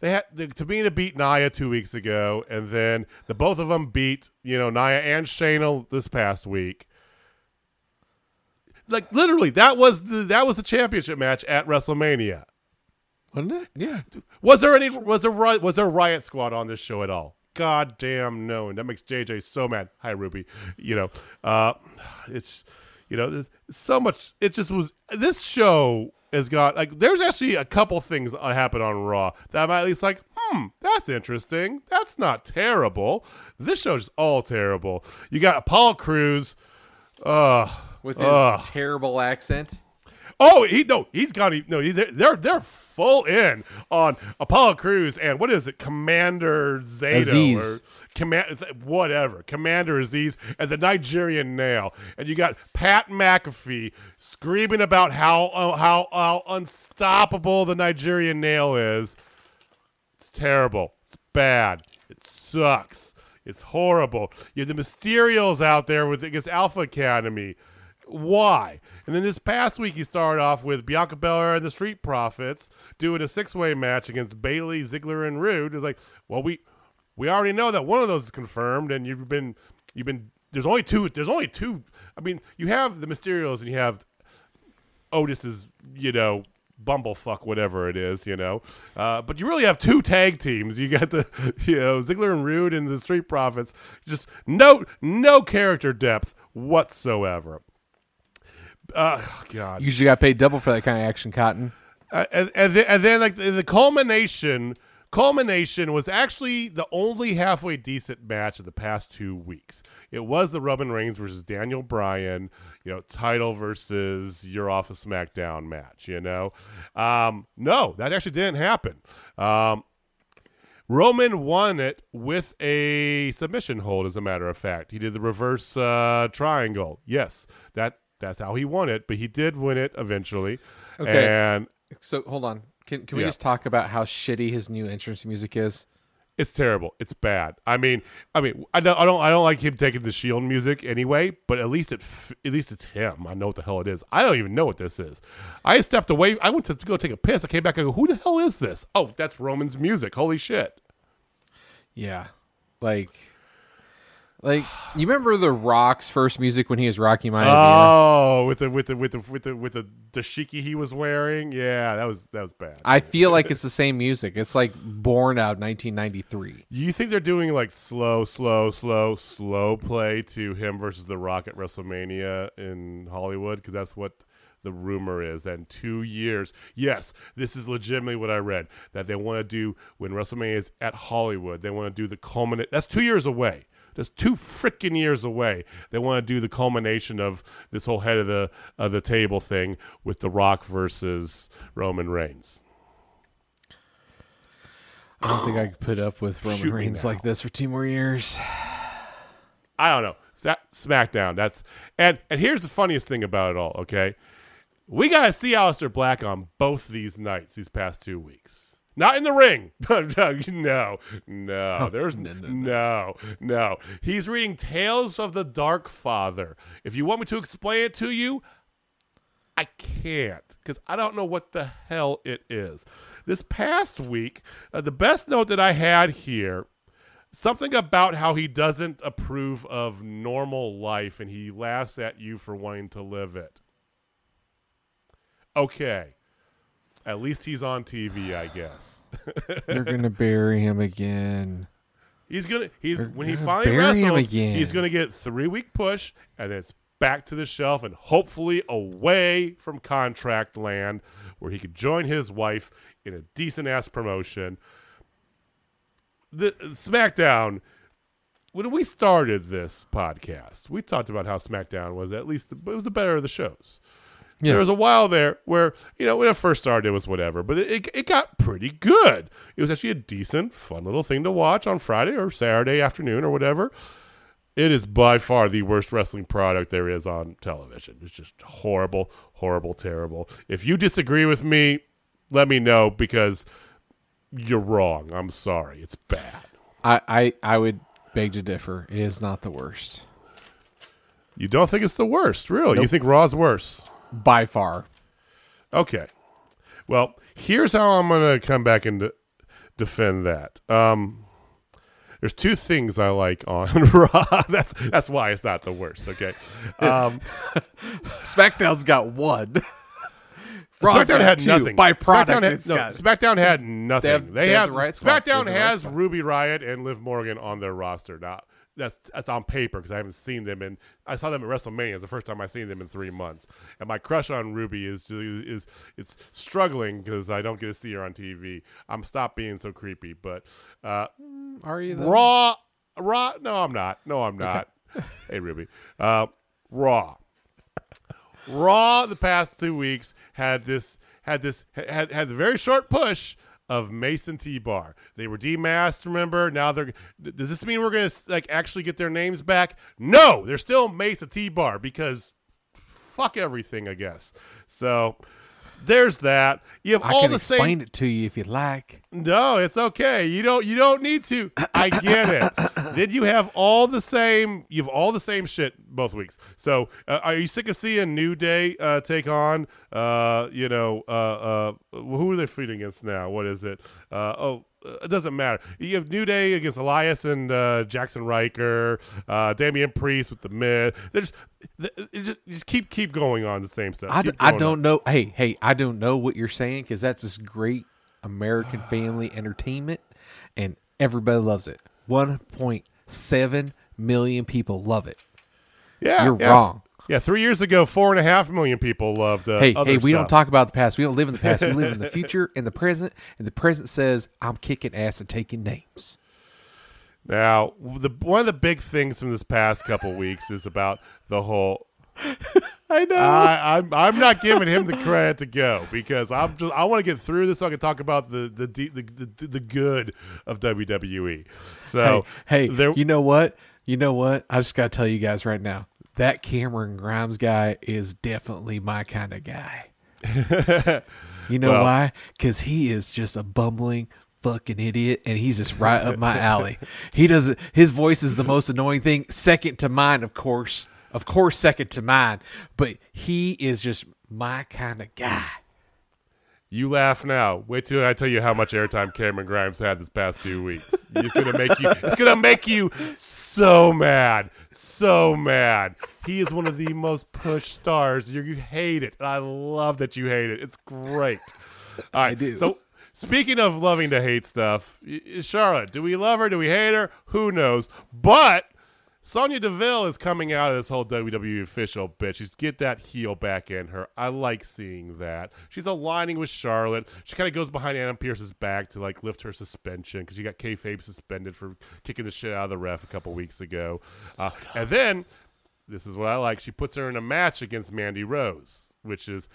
They had the, Tamina beat Nia two weeks ago, and then the both of them beat you know Nia and Shayna this past week. Like literally, that was the that was the championship match at WrestleMania. Wasn't it? Yeah. Was there any? Was there was there a Riot Squad on this show at all? God damn no, and that makes JJ so mad. Hi Ruby, you know, uh, it's you know, there's so much. It just was. This show has got like. There's actually a couple things that happen on Raw that I'm at least like, hmm, that's interesting. That's not terrible. This show's all terrible. You got Apollo Crews. Uh, With his Ugh. terrible accent. Oh, he no, he's got no. he- They're they're, full in on Apollo Crews and what is it, Commander Zato Aziz. or command whatever, Commander Aziz and the Nigerian Nail, and you got Pat McAfee screaming about how uh, how how unstoppable the Nigerian Nail is. It's terrible. It's bad. It sucks. It's horrible. You have the Mysterios out there with against Alpha Academy. Why? And then this past week, he started off with Bianca Belair and the Street Profits doing a six-way match against Bayley, Ziggler, and Roode. It's like, well, we we already know that one of those is confirmed, and you've been you've been there's only two. There's only two. I mean, you have the Mysterios and you have Otis's, you know, bumblefuck, whatever it is, you know. Uh, but you really have two tag teams. You got the, <laughs> you know, Ziggler and Roode and the Street Profits. Just no, no character depth whatsoever. Uh, God. You usually got paid double for that kind of action, Cotton. Uh, and, and, then, and then like the, the culmination culmination was actually the only halfway decent match of the past two weeks it was the Roman Reigns versus Daniel Bryan you know title versus your off of SmackDown match you know um, no that actually didn't happen um, Roman won it with a submission hold, as a matter of fact. He did the reverse uh, triangle. Yes, that that's how he won it, but he did win it eventually. Okay. And So hold on. Can can we Yeah. just talk about how shitty his new entrance music is? it's terrible. It's bad. I mean, I mean, I don't, I don't, I don't like him taking the Shield music anyway. But at least it, f- at least it's him. I know what the hell it is. I don't even know what this is. I stepped away. I went to go take a piss. I came back. I go, who the hell is this? Oh, that's Roman's music. Holy shit! Yeah. Like, like you remember the Rock's first music when he was Rocky Maivia? Oh, with the with the with the with the with the dashiki he was wearing. Yeah, that was that was bad. I feel like it's the same music. It's like born out 1993. you think they're doing like slow, slow, slow, slow play to him versus The Rock at WrestleMania in Hollywood? Because that's what the rumor is. That in two years, yes, this is legitimately what I read that they want to do when WrestleMania is at Hollywood. They want to do the culminate. That's two years away. That's two freaking years away. They want to do the culmination of this whole head of the of the table thing with The Rock versus Roman Reigns. I don't think I could put up with Roman Shoot Reigns like this for two more years. I don't know. That SmackDown. That's and and here's the funniest thing about it all. Okay, we got to see Aleister Black on both these nights these past two weeks. Not in the ring. <laughs> no, no, there's no, no, no, no, no. He's reading Tales of the Dark Father. If you want me to explain it to you, I can't because I don't know what the hell it is. This past week, uh, the best note that I had here something about how he doesn't approve of normal life and he laughs at you for wanting to live it. Okay. At least he's on TV, I guess. <laughs> They're gonna bury him again. He's gonna he's They're when he gonna finally bury him wrestles, again. he's gonna get three week push and then it's back to the shelf and hopefully away from contract land where he could join his wife in a decent ass promotion. The SmackDown when we started this podcast, we talked about how SmackDown was at least the, it was the better of the shows. Yeah. There was a while there where you know when it first started it was whatever, but it, it it got pretty good. It was actually a decent, fun little thing to watch on Friday or Saturday afternoon or whatever. It is by far the worst wrestling product there is on television. It's just horrible, horrible, terrible. If you disagree with me, let me know because you're wrong. I'm sorry. It's bad. I, I I would beg to differ. It is not the worst You don't think it's the worst, really? You think Raw's worse? By far. Okay. Well, here's how I'm going to come back and de- defend that. Um, there's two things I like on <laughs> Raw. that's that's why it's not the worst. Okay. Um, <laughs> SmackDown's got one. <laughs> Raw's SmackDown got had two. nothing. By product. SmackDown had, no, got- SmackDown had nothing. They have- have, they have the right. They have SmackDown the right has. Ruby Riot and Liv Morgan on their roster. Now that's that's on paper because I haven't seen them and I saw them at WrestleMania. It's the first time I've seen them in three months. And my crush on Ruby is is it's struggling because I don't get to see her on TV. I'm stop being so creepy, but uh, Are you though? Raw, Raw. No, I'm not. No, I'm not. <laughs> hey, Ruby. Uh, Raw. Raw. The past two weeks had this had this had had the very short push of Mason T Bar. They were demasked. Remember? Now they're. Does this mean we're gonna like actually get their names back? No, they're still Mason T Bar because fuck everything. I guess. So. There's that. You have I all can the same explain it to you if you like. no, it's okay. You don't you don't need to. I get it. <coughs> then you have all the same you have all the same shit both weeks. So, uh, are you sick of seeing New Day uh, take on uh, you know, uh, uh, who are they fighting against now? What is it? Uh, oh, it doesn't matter. You have New Day against Elias and uh, Jaxson Ryker, uh, Damian Priest with the mid. They just, just just keep keep going on the same stuff. I, d- I don't on. know. Hey, hey, I don't know what you're saying because that's this great American family entertainment, and everybody loves it. 1.7 million people love it. Yeah, You're yeah. wrong. Yeah, three years ago, four and a half million people loved. Uh, Hey, hey, we don't talk about the past. We don't live in the past. We live in the <laughs> future and the present. And the present says, I'm kicking ass and taking names. Now, the one of the big things from this past couple weeks is about the whole. <laughs> I know. I, I'm I'm not giving him the credit to go because I'm just I want to get through this so I can talk about the the the the, the, the good of WWE. So hey, hey there, you know what? You know what? I just got to tell you guys right now. That Cameron Grimes guy is definitely my kind of guy. <laughs> you know Well- why? Because he is just a bumbling fucking idiot, and he's just right up my alley. He doesn't. His voice is the most annoying thing, second to mine, of course. Of course, second to mine. But he is just my kind of guy. You laugh now. Wait till I tell you how much airtime Cameron Grimes had this past two weeks. It's gonna make you. It's gonna make you so mad, so mad. He is one of the most pushed stars. You, you hate it. I love that you hate it. It's great. <laughs> All right. do. So speaking of loving to hate stuff, Charlotte, do we love her? Do we hate her? Who knows? But Sonya Deville is coming out of this whole WWE official bitch. She's get that heel back in her. I like seeing that. She's aligning with Charlotte. She kind of goes behind Adam Pearce's back to like lift her suspension because she got kayfabe suspended for kicking the shit out of the ref a couple weeks ago. Uh, and then this is what I like. She puts her in a match against Mandy Rose, which is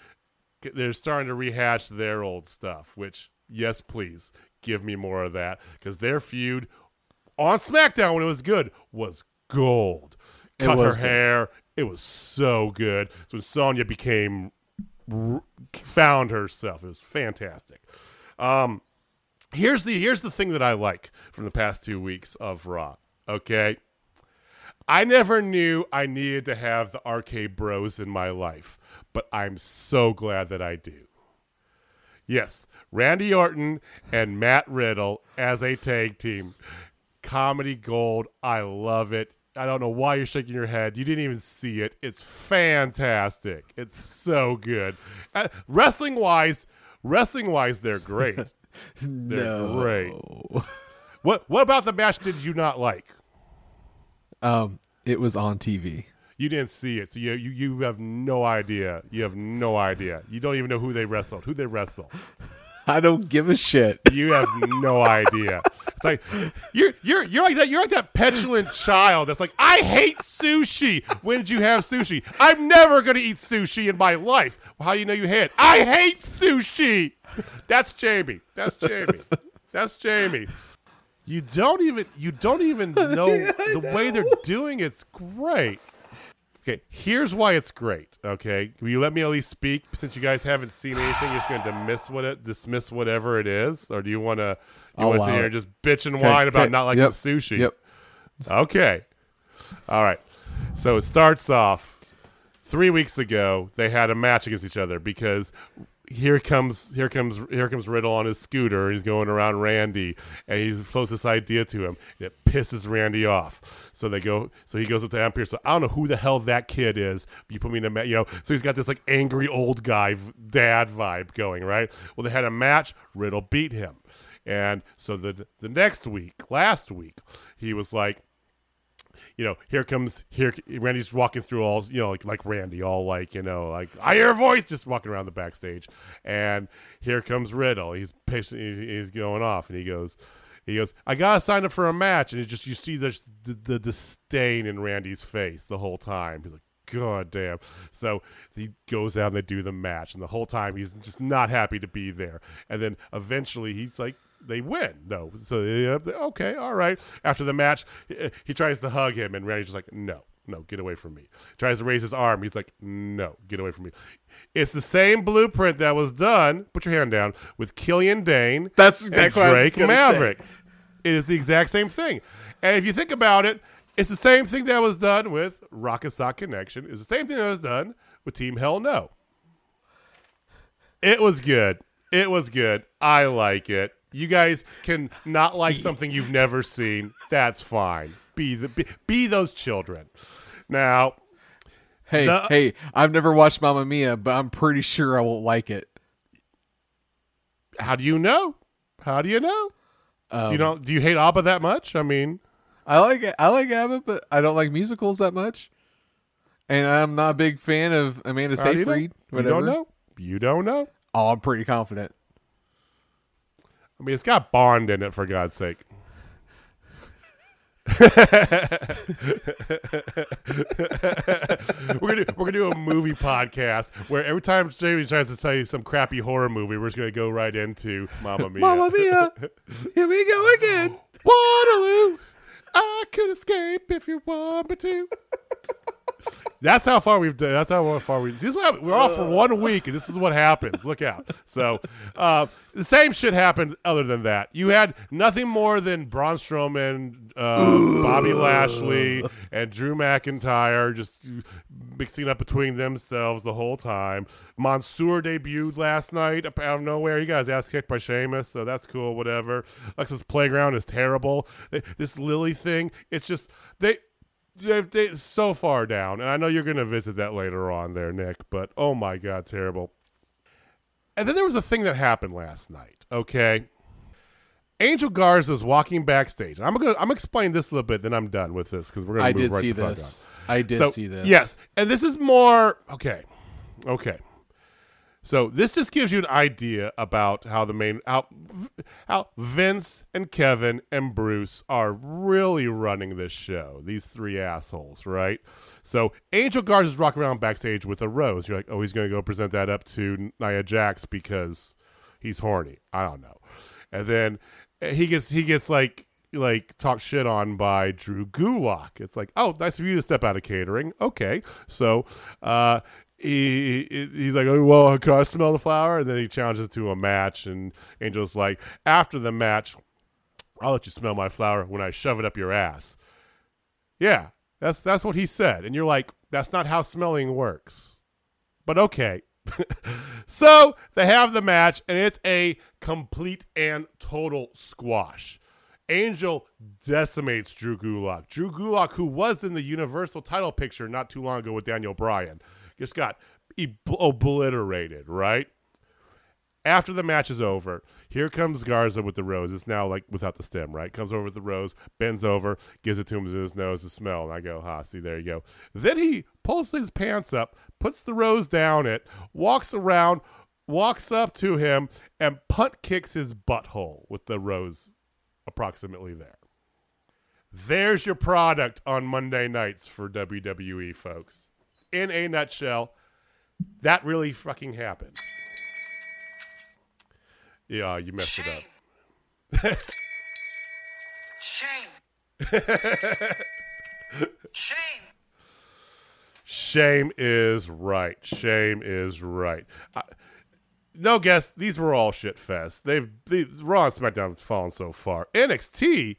they're starting to rehash their old stuff. Which yes, please give me more of that because their feud on SmackDown when it was good was gold. It Cut her good. hair. It was so good. So when Sonya became found herself, it was fantastic. Um, here's the here's the thing that I like from the past two weeks of Raw. Okay, I never knew I needed to have the arcade bros in my life, but I'm so glad that I do. Yes, Randy Orton and Matt Riddle as a tag team. Comedy gold. I love it. I don't know why you're shaking your head. You didn't even see it. It's fantastic. It's so good. Uh, wrestling wise, wrestling wise, they're great. <laughs> They're great. What what about the match did you not like? Um, it was on TV. You didn't see it, so you you, you have no idea. You have no idea. You don't even know who they wrestled. Who they wrestle. <laughs> I don't give a shit. You have no idea. It's like you're you're you're like that. You're like that petulant child that's like, I hate sushi. When did you have sushi? I'm never gonna eat sushi in my life. Well, how do you know you hate? I hate sushi. That's Jamie. That's Jamie. That's Jamie. You don't even you don't even know <laughs> the way they're doing it's great. Okay, here's why it's great. Okay, will you let me at least speak? Since you guys haven't seen anything, you're just going to dismiss what it dismiss whatever it is, or do you want to you want to sit here and just bitch and Okay, whine about okay, not liking yep, sushi? Yep. Okay. All right. So it starts off three weeks ago. They had a match against each other because here comes here comes here comes Riddle on his scooter. and He's going around Randy, and he floats this idea to him. It pisses Randy off. So they go. So he goes up to Ampere. So I don't know who the hell that kid is. You put me in a you know. So he's got this like angry old guy dad vibe going right. Well, they had a match. Riddle beat him, and so the the next week, last week, he was like you know, here comes here. Randy's walking through all, you know, like like Randy, all like you know, like I hear a voice, just walking around the backstage, and here comes Riddle. He's patient, he's, going off, and he goes, he goes, I gotta sign up for a match, and it just you see the, the the disdain in Randy's face the whole time. He's like. God damn. So he goes out and they do the match, and the whole time he's just not happy to be there. And then eventually he's like, they win. No. So, okay, all right. After the match, he, he tries to hug him, and Randy's just like, no, no, get away from me. He Tries to raise his arm. He's like, no, get away from me. It's the same blueprint that was done, put your hand down, with Killian Dain That's and exactly what I was Drake Maverick. It is the exact same thing. And if you think about it, it's the same thing that was done with Rock 'n' Sock Connection. It's the same thing that was done with Team Hell No. It was good. It was good. I like it. You guys can not like <laughs> something you've never seen. That's fine. Be the be, be those children. Now, Hey, The- hey, I've never watched Mamma Mia, but I'm pretty sure I won't like it. how do you know? How do you know? do you um, don't do you hate ABBA that much? I mean, I like. I like ABBA, but I don't like musicals that much. And I'm not a big fan of Amanda do you know? Seyfried. You don't know? You don't know? Oh, I'm pretty confident. I mean, it's got Bond in it for God's sake. we're gonna we're gonna do a movie podcast where every time Jamie tries to tell you some crappy horror movie, we're just gonna go right into Mamma Mia. Mamma Mia, here we go again. Waterloo, I could escape if you want me to. That's how far we've done. That's how far we. This is what. We're off for one week, and this is what happens. Look out. So, uh, the same shit happened. Other than that, you had nothing more than Braun Strowman, uh, Bobby Lashley, and Drew McIntyre just mixing up between themselves the whole time. Mansoor debuted last night up out of nowhere. You guys ass kicked by Sheamus, so that's cool. Whatever. Lexus Playground is terrible. This Lily thing, it's just they they, they so far down, and I know you're going to visit that later on there, Nick. But oh my god, terrible. And then there was a thing that happened last night. Okay, Angel Garza's walking backstage. I'm gonna I'm gonna explain this a little bit, then I'm done with this because we're gonna I move did right see the fuck this. on. I did So, see this. Yes, and this is more okay. Okay. So this just gives you an idea about how the main how how Vince and Kevin and Bruce are really running this show. These three assholes, right? So Angel Garza's rocking around backstage with a rose. You're like, oh, he's going to go present that up to Nia Jax because he's horny. I don't know. And then he gets he gets like like talked shit on by Drew Gulak. It's like, oh, nice of you to step out of catering. Okay, so uh, he, he he's like, oh, well, can I smell the flower? And then he challenges to a match, and Angel's like, after the match, I'll let you smell my flower when I shove it up your ass. Yeah, that's that's what he said, and you're like, that's not how smelling works. But okay. <laughs> so they have the match, and it's a complete and total squash. Angel decimates Drew Gulak. Drew Gulak, who was in the Universal title picture not too long ago with Daniel Bryan, just got obliterated, right? After the match is over, here comes Garza with the rose. It's now like without the stem, right? Comes over with the rose, bends over, gives it to him in his nose to smell. And I go, ha, see, there you go. Then he pulls his pants up, puts the rose down it, walks around, walks up to him, and punt kicks his butthole with the rose approximately there. There's your product on Monday nights for WWE, folks. In a nutshell, that really fucking happened. Yeah, you messed it up. Shame. Shame. Shame is right. Shame is right. I, no guess. These were all shit fest. They've the Raw and SmackDown have fallen so far. NXT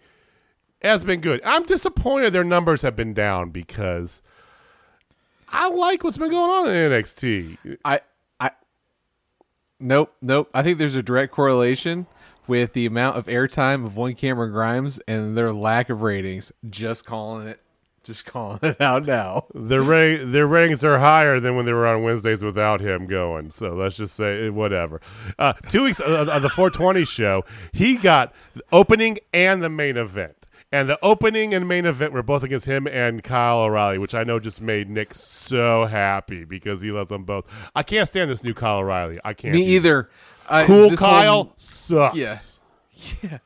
has been good. I'm disappointed their numbers have been down because I like what's been going on in NXT. I I Nope, nope. I think there's a direct correlation with the amount of airtime of one Cameron Grimes and their lack of ratings. Just calling it just calling it out now. Their ra- their ratings are higher than when they were on Wednesdays without him going. So let's just say eh, whatever. Uh, two weeks uh, on the 420 show, he got the opening and the main event. And the opening and main event were both against him and Kyle O'Reilly, which I know just made Nick so happy because he loves them both. I can't stand this new Kyle O'Reilly. I can't. Me either. I- Cool Kyle one- sucks. Yeah. <laughs> yeah.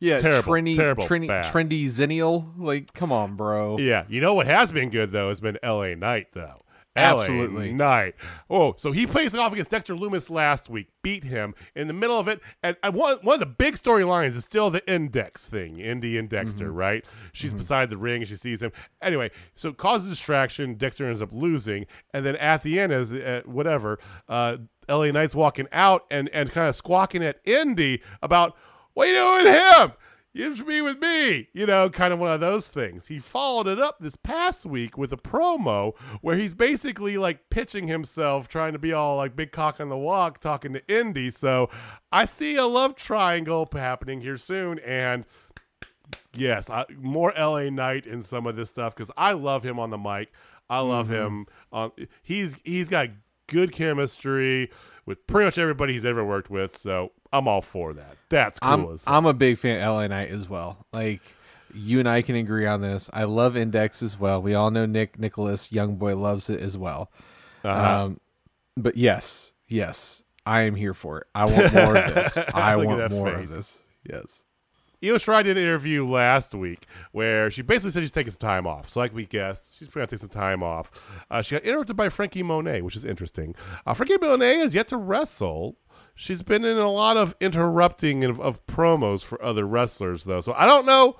Yeah, Terrible, trendy, terrible, trendy, bad. trendy zennial. Like, come on, bro. Yeah, you know what has been good though has been L.A. Knight though. Absolutely. LA Knight. Oh, so he plays off against Dexter Lumis last week, beat him in the middle of it, and I, one one of the big storylines is still the index thing, Indi and Dexter, Mm-hmm. right? She's beside the ring, she sees him. Anyway, so it causes distraction. Dexter ends up losing, and then at the end, as uh, whatever, uh, L.A. Knight's walking out and and kind of squawking at Indi about what are you doing with him? You should be with me, you know, kind of one of those things. He followed it up this past week with a promo where he's basically like pitching himself, trying to be all like big cock on the walk, talking to Indi. So I see a love triangle happening here soon, and yes, I, more LA Knight in some of this stuff because I love him on the mic. I love mm-hmm. him. On he's he's got good chemistry with pretty much everybody he's ever worked with. So I'm all for that. That's cool. I'm as I'm a big fan of LA Knight as well. Like you and I can agree on this. I love Index as well. We all know Nick Nicholas Young Boy loves it as well. Uh-huh. Um, but yes, yes, I am here for it. I want <laughs> more of this. I want more face. of this. Yes. Io Shirai did an interview last week where she basically said she's taking some time off. So, like we guessed, she's going to take some time off. Uh, she got interrupted by Franky Monet, which is interesting. Uh, Franky Monet has yet to wrestle. She's been in a lot of interrupting of, of promos for other wrestlers, though. So, I don't know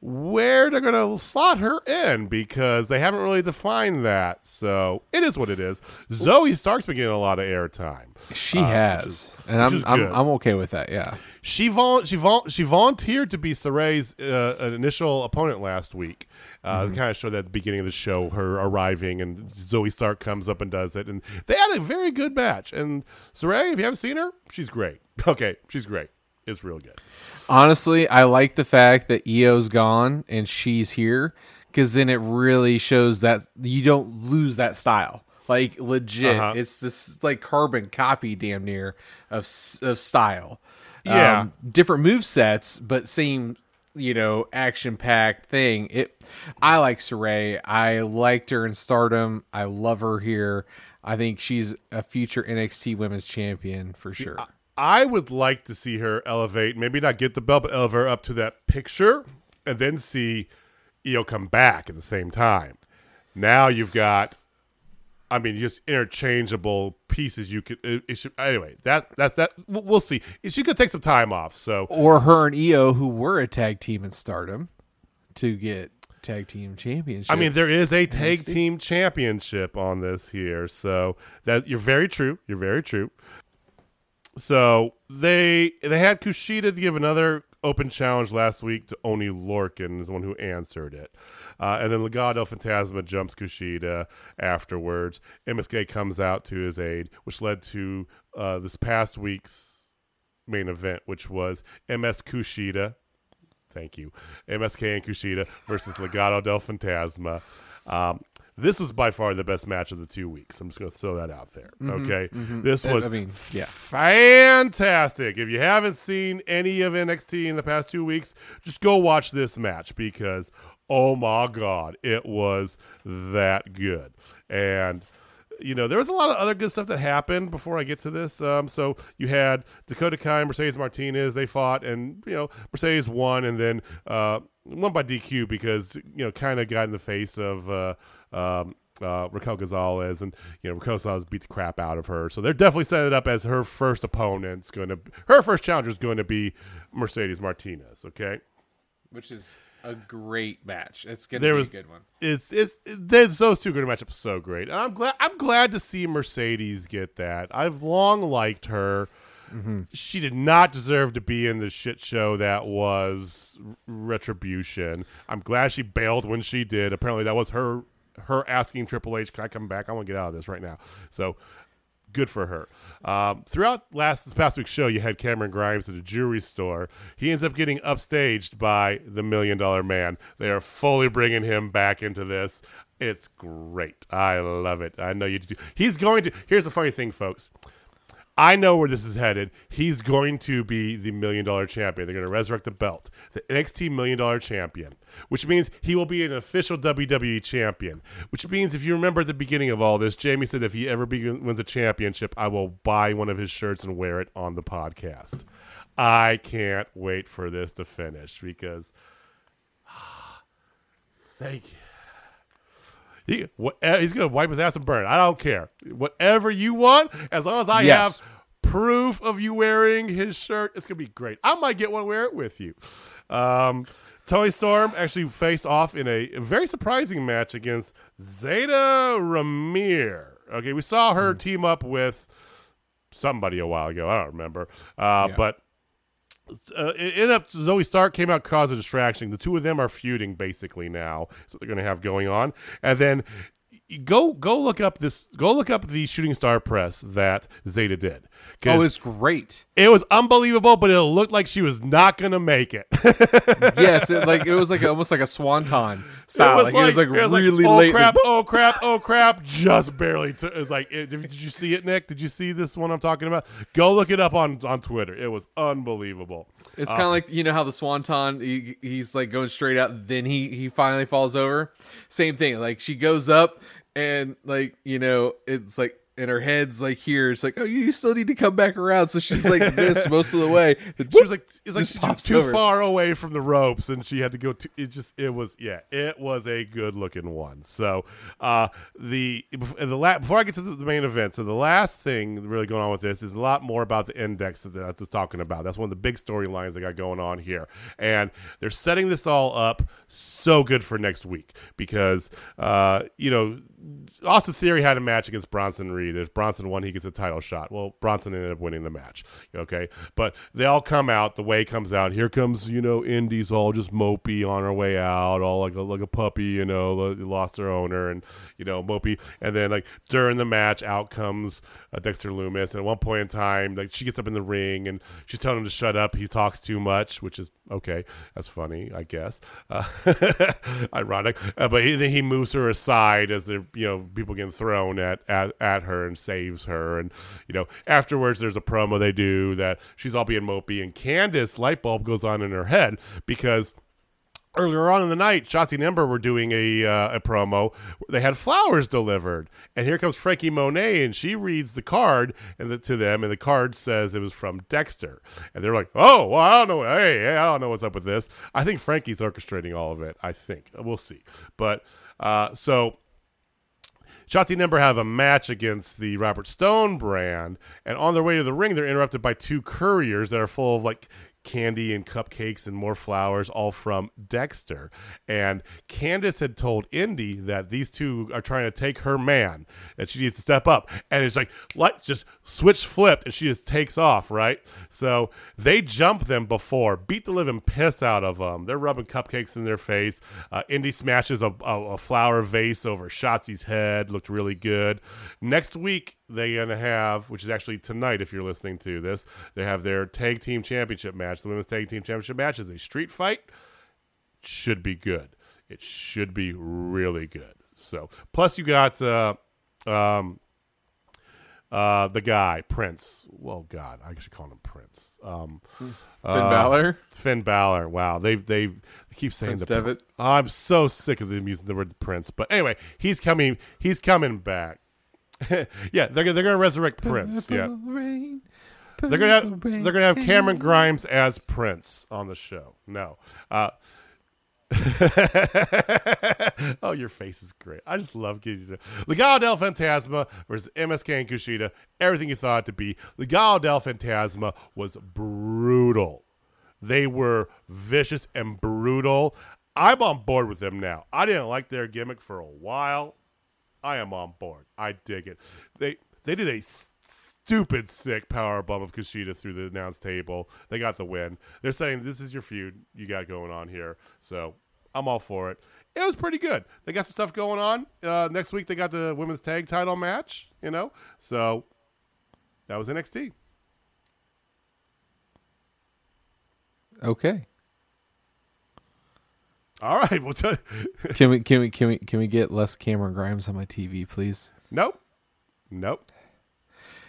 where they're going to slot her in because they haven't really defined that. So it is what it is. Zoey Stark's been getting a lot of airtime. She Uh, has, and I'm I'm. I'm okay with that. Yeah. She vol- she vol- she volunteered to be Sarray's uh, initial opponent last week. Uh, Mm-hmm. Kind of showed at the beginning of the show her arriving, and Zoey Stark comes up and does it, and they had a very good match. And Sarray, if you haven't seen her, she's great. <laughs> Okay, she's great. It's real good. Honestly, I like the fact that Io's gone and she's here because then it really shows that you don't lose that style. Like legit, Uh-huh. it's this like carbon copy, damn near of of style. Yeah. um, different move sets, but same you know action packed thing. It. I like Sarray. I liked her in Stardom. I love her here. I think she's a future NXT Women's Champion for sure. I would like to see her elevate, maybe not get the belt, but elevate her up to that picture, and then see Io come back at the same time. Now you've got, I mean, just interchangeable pieces. You could it, it should, anyway. That that that we'll we'll see. She could take some time off. So or her and Io, who were a tag team in Stardom, to get tag team championship. I mean, there is a tag team championship on this here, so that you're very true. You're very true. So they they had Kushida to give another open challenge last week to Oney Lorcan is the one who answered it, uh, and then Legado del Fantasma jumps Kushida afterwards. MSK comes out to his aid, which led to uh, this past week's main event, which was MS Kushida Thank you. MSK and Kushida versus Legado del Fantasma. Um, this was by far the best match of the two weeks. I'm just going to throw that out there. Okay. This Uh, was I mean, yeah. fantastic. If you haven't seen any of NXT in the past two weeks, just go watch this match because, oh my God, it was that good. And you know, there was a lot of other good stuff that happened before I get to this. Um, so you had Dakota Kai and Mercedes Martinez. They fought, and you know, Mercedes won, and then uh, won by DQ because you know, kind of got in the face of uh, um, uh, Raquel Gonzalez, and you know, Raquel Gonzalez beat the crap out of her. So they're definitely setting it up as her first opponent's going to, her first challenger is going to be Mercedes Martinez. Okay. which is a great match. It's gonna There be was- a good one. it's it's there's those two going to match up so great, and I'm glad I'm glad to see Mercedes get that. I've long liked her. She did not deserve to be in the shit show that was Retribution. I'm glad she bailed when she did. Apparently, that was her her asking Triple H, "Can I come back? I want to get out of this right now." So good for her. Um, throughout last this past week's show, you had Cameron Grimes at a jewelry store. He ends up getting upstaged by the Million Dollar Man. They are fully bringing him back into this. It's great. I love it. I know you do. He's going to. Here's the funny thing, folks. I know where this is headed. He's going to be the million dollar champion. They're going to resurrect the belt, the NXT million dollar champion, which means he will be an official WWE champion. Which means, if you remember at the beginning of all this, Jamie said if he ever be, wins a championship, I will buy one of his shirts and wear it on the podcast. I can't wait for this to finish because, <sighs> thank you. He, what, eh, he's going to wipe his ass and burn. I don't care. Whatever you want, as long as I Yes. have proof of you wearing his shirt, it's going to be great. I might get one and wear it with you. Um, Toni Storm actually faced off in a very surprising match against Zayda Ramier. Okay, we saw her team up with somebody a while ago. I don't remember. Uh, Yeah. But uh, it ended up Zoey Stark came out cause a distraction. The two of them are feuding basically now. So they're going to have going on, and then go go look up this go look up the shooting star press that Zayda did. Oh, it's great. it was unbelievable, but it looked like she was not going to make it. <laughs> yes, it, like it was like almost like a swanton style. like, it was like it was really oh late. crap, oh crap, oh crap, just barely. T- it was like, it, did you see it, Nick? Did you see this one I'm talking about? Go look it up on on Twitter. It was unbelievable. It's uh, kind of like you know how the swanton he, he's like going straight out, then he he finally falls over. Same thing. Like she goes up and like you know it's like and her head's like here. It's like, oh, you still need to come back around. So she's like this <laughs> most of the way. She was like, it's like pops too over. far away from the ropes, and she had to go. To, it just, it was, yeah, it was a good looking one. So, uh, the the la- before I get to the, the main event, so the last thing really going on with this is a lot more about the index that I was talking about. That's one of the big storylines they got going on here, and they're setting this all up so good for next week because, uh, you know. Austin Theory had a match against Bronson Reed. If Bronson won, he gets a title shot. Well, Bronson ended up winning the match. Okay, but they all come out. The way comes out. Here comes you know Indi's all just mopey on her way out, all like a, like a puppy. You know, lost her owner and you know mopey. And then like during the match, out comes uh, Dexter Lumis. And at one point in time, like she gets up in the ring and she's telling him to shut up. He talks too much, which is okay. That's funny, I guess. Uh, <laughs> ironic, uh, but he, then he moves her aside as the you know people getting thrown at, at at her and saves her. And you know afterwards, there's a promo they do that she's all being mopey, and Candice light bulb goes on in her head because earlier on in the night, Shotzi and Ember were doing a uh, a promo. They had flowers delivered, and here comes Franky Monet, and she reads the card and the, to them, and the card says it was from Dexter, and they're like, "Oh, well, I don't know. Hey, I don't know what's up with this." I think Franky's orchestrating all of it. I think we'll see, but uh, so. Shotzi Ember have a match against the Robert Stone brand, and on their way to the ring, they're interrupted by two couriers that are full of like candy and cupcakes and more flowers, all from Dexter. And Candice had told Indi that these two are trying to take her man, that she needs to step up. And it's like, like just switch flipped, and she just takes off, right? So they jump them before, beat the living piss out of them. They're rubbing cupcakes in their face. Uh, Indi smashes a, a, a flower vase over Shotzi's head, looked really good. Next week, they're going to have, which is actually tonight if you're listening to this, they have their tag team championship match. The women's tag team championship match is a street fight. Should be good. It should be really good. So, plus you got uh, um, uh, the guy Prince. Well, God, I should call him Prince. Um, Finn uh, Balor. Finn Balor. Wow, they they keep saying Prince the Devitt. I'm so sick of them using the word Prince. But anyway, he's coming. He's coming back. <laughs> yeah, they're they're gonna resurrect Prince. Yeah, Rain, they're gonna have rain. they're gonna have Cameron Grimes as Prince on the show. No. Uh, <laughs> oh, your face is great. I just love getting you. Legado del Fantasma versus MSK and Kushida. Everything you thought it to be. Legado del Fantasma was brutal. They were vicious and brutal. I'm on board with them now. I didn't like their gimmick for a while. I am on board. I dig it. They they did a s- stupid sick power bomb of Kushida through the announce table. They got the win. They're saying this is your feud you got going on here. So I'm all for it. It was pretty good. They got some stuff going on. Uh, next week they got the women's tag title match. You know, so that was NXT. Okay. All right. Well, t- Can we can we can we can we get less Cameron Grimes on my TV, please? nope, nope.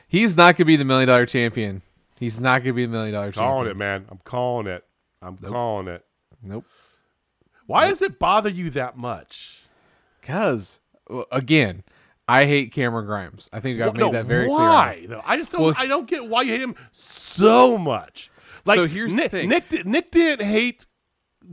He's not gonna be the million dollar champion. He's not gonna be the million dollar Calling champion. it, man. I'm calling it. I'm calling it. Nope. Why does it bother you that much? Cause again, I hate Cameron Grimes. I think I've made no, that very why? clear. though? I just don't. Well, I don't get why you hate him so much. Like, So here's the Nick, thing. Nick, Nick didn't hate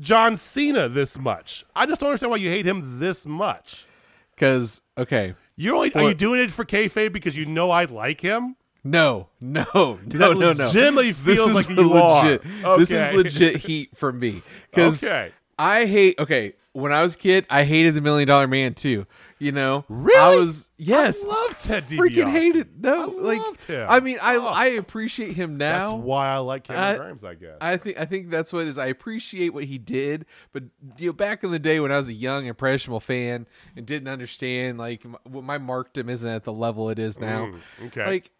John Cena this much. I just don't understand why you hate him this much. Because okay, You only are you doing it for kayfabe because you know I like him? no, no, <laughs> no, no, no. legitimately This feels is like you are. legit. This is legit heat for me. Because Okay. I hate. Okay, when I was a kid, I hated the Million Dollar Man too. You know, Really? I was yes, I love Ted DiBiase. freaking hated. No, I like loved him. I mean, I Oh. I appreciate him now. That's why I like Cameron I- Grimes. I guess. I think I think that's what it is. I appreciate what he did, but you know, back in the day when I was a young impressionable fan and didn't understand, like m- my markdom isn't at the level it is now. Mm, okay. Like,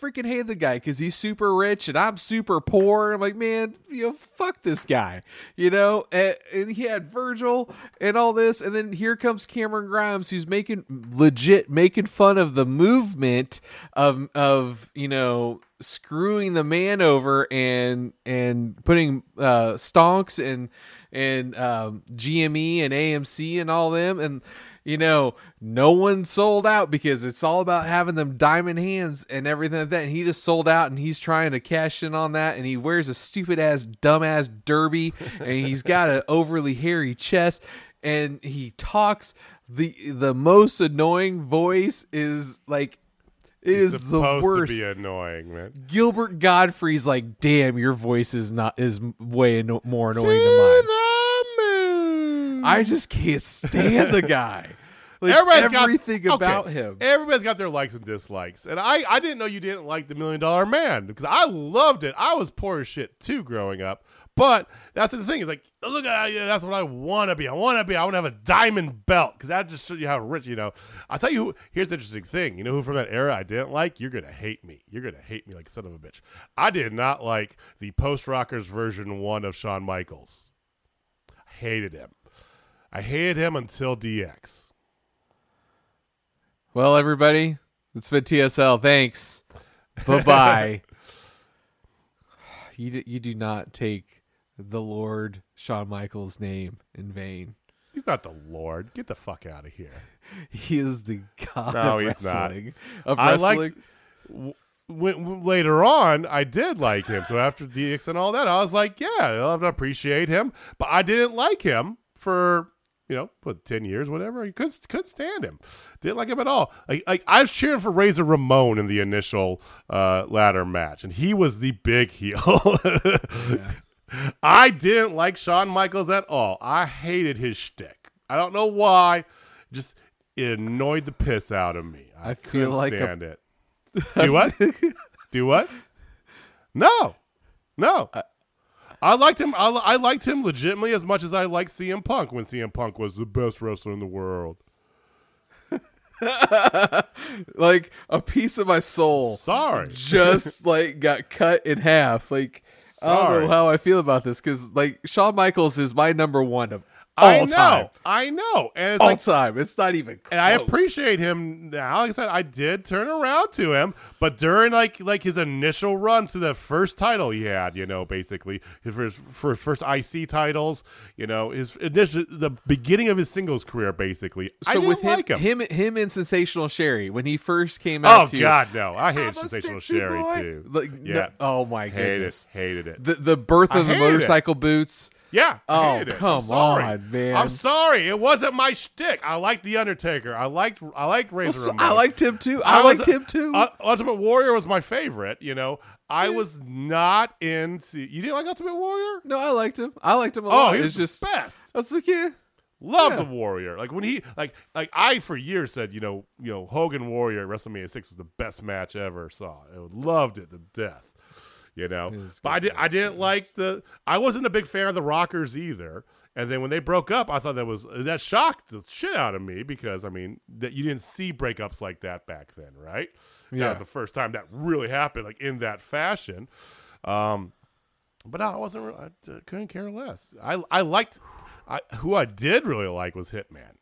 freaking hate the guy because he's super rich and I'm super poor. I'm like, man, you know, fuck this guy, you know. And, and he had Virgil and all this, and then here comes Cameron Grimes, who's making legit making fun of the movement of of you know screwing the man over and and putting uh stonks and and um GME and AMC and all them and you know, no one sold out because it's all about having them diamond hands and everything like that. And he just sold out and he's trying to cash in on that. And he wears a stupid ass, dumbass derby <laughs> and he's got an overly hairy chest and he talks. The the most annoying voice is like is the worst. to be annoying, man. Gilbert Gottfried's like, damn, your voice is not is way more annoying than mine. I just can't stand the guy. <laughs> Like Everybody's got- everything okay, about him. Everybody's got their likes and dislikes, and I I didn't know you didn't like the Million Dollar Man because I loved it. I was poor as shit too growing up, but that's the thing. Is like, look at yeah, that's what I want to be. I want to be. I want to have a diamond belt because that just shows you how rich. You know, I'll tell you. Who, here's the interesting thing. You know who from that era I didn't like? You're gonna hate me. You're gonna hate me like a son of a bitch. I did not like the post rockers version one of Shawn Michaels. Hated him. I hated him until DX. Well, everybody, it's been TSL. Thanks. Bye bye. <laughs> you d- you do not take the Lord Shawn Michaels' name in vain. He's not the Lord. Get the fuck out of here. <laughs> He is the god No, of he's not. wrestling. Of I wrestling. liked w- when- later on. I did like him. So after DX and all that, I was like, yeah, I'll have to appreciate him. But I didn't like him for you know what ten years, whatever. I could couldn't stand him. Didn't like him at all. Like, like I was cheering for Razor Ramon in the initial uh, ladder match, and he was the big heel. <laughs> I didn't like Shawn Michaels at all. I hated his shtick. I don't know why. Just it annoyed the piss out of me. I, I feel couldn't like a- stand it. <laughs> Do what? <laughs> Do what? No, no. I liked him. I, I liked him legitimately as much as I liked CM Punk when CM Punk was the best wrestler in the world. <laughs> like a piece of my soul Sorry. just <laughs> like got cut in half. Like I don't know how I feel about this because like Shawn Michaels is my number one of I know. time. I know. And it's All like time. It's not even. Close. and I appreciate him now. Like I said, I did turn around to him, but during like like his initial run to the first title he had, you know, basically his first first, first IC titles, you know, his initial the beginning of his singles career, basically. I So with him, like him. him, him, and Sensational Sherri when he first came oh, out. oh to, God, no! I hated Sensational Sherri boy. too. Like, yeah, no- oh my hated goodness. it. Hated it. The the birth I of the hated it. motorcycle boots. Yeah. I Oh, come on, man. I'm sorry. It wasn't my shtick. I liked the Undertaker. I liked I liked Razor So- Ramon. I liked him too. I, was- liked him too. Uh, Ultimate Warrior was my favorite. You know, I was not into. You didn't like Ultimate Warrior? no, I liked him. I liked him a Oh, lot. he was just the best. I was like, yeah. Loved Yeah. the Warrior. Like when he like like I for years said, you know, you know, Hogan Warrior at WrestleMania six was the best match I ever saw. I loved it to death. You know, but I did. I didn't like the. I wasn't a big fan of the Rockers either. And then when they broke up, I thought that was that shocked the shit out of me because I mean that you didn't see breakups like that back then, right? That Yeah. was the first time that really happened, like in that fashion. Um, but I wasn't. I uh, couldn't care less. I I liked. I who I did really like was Hitman.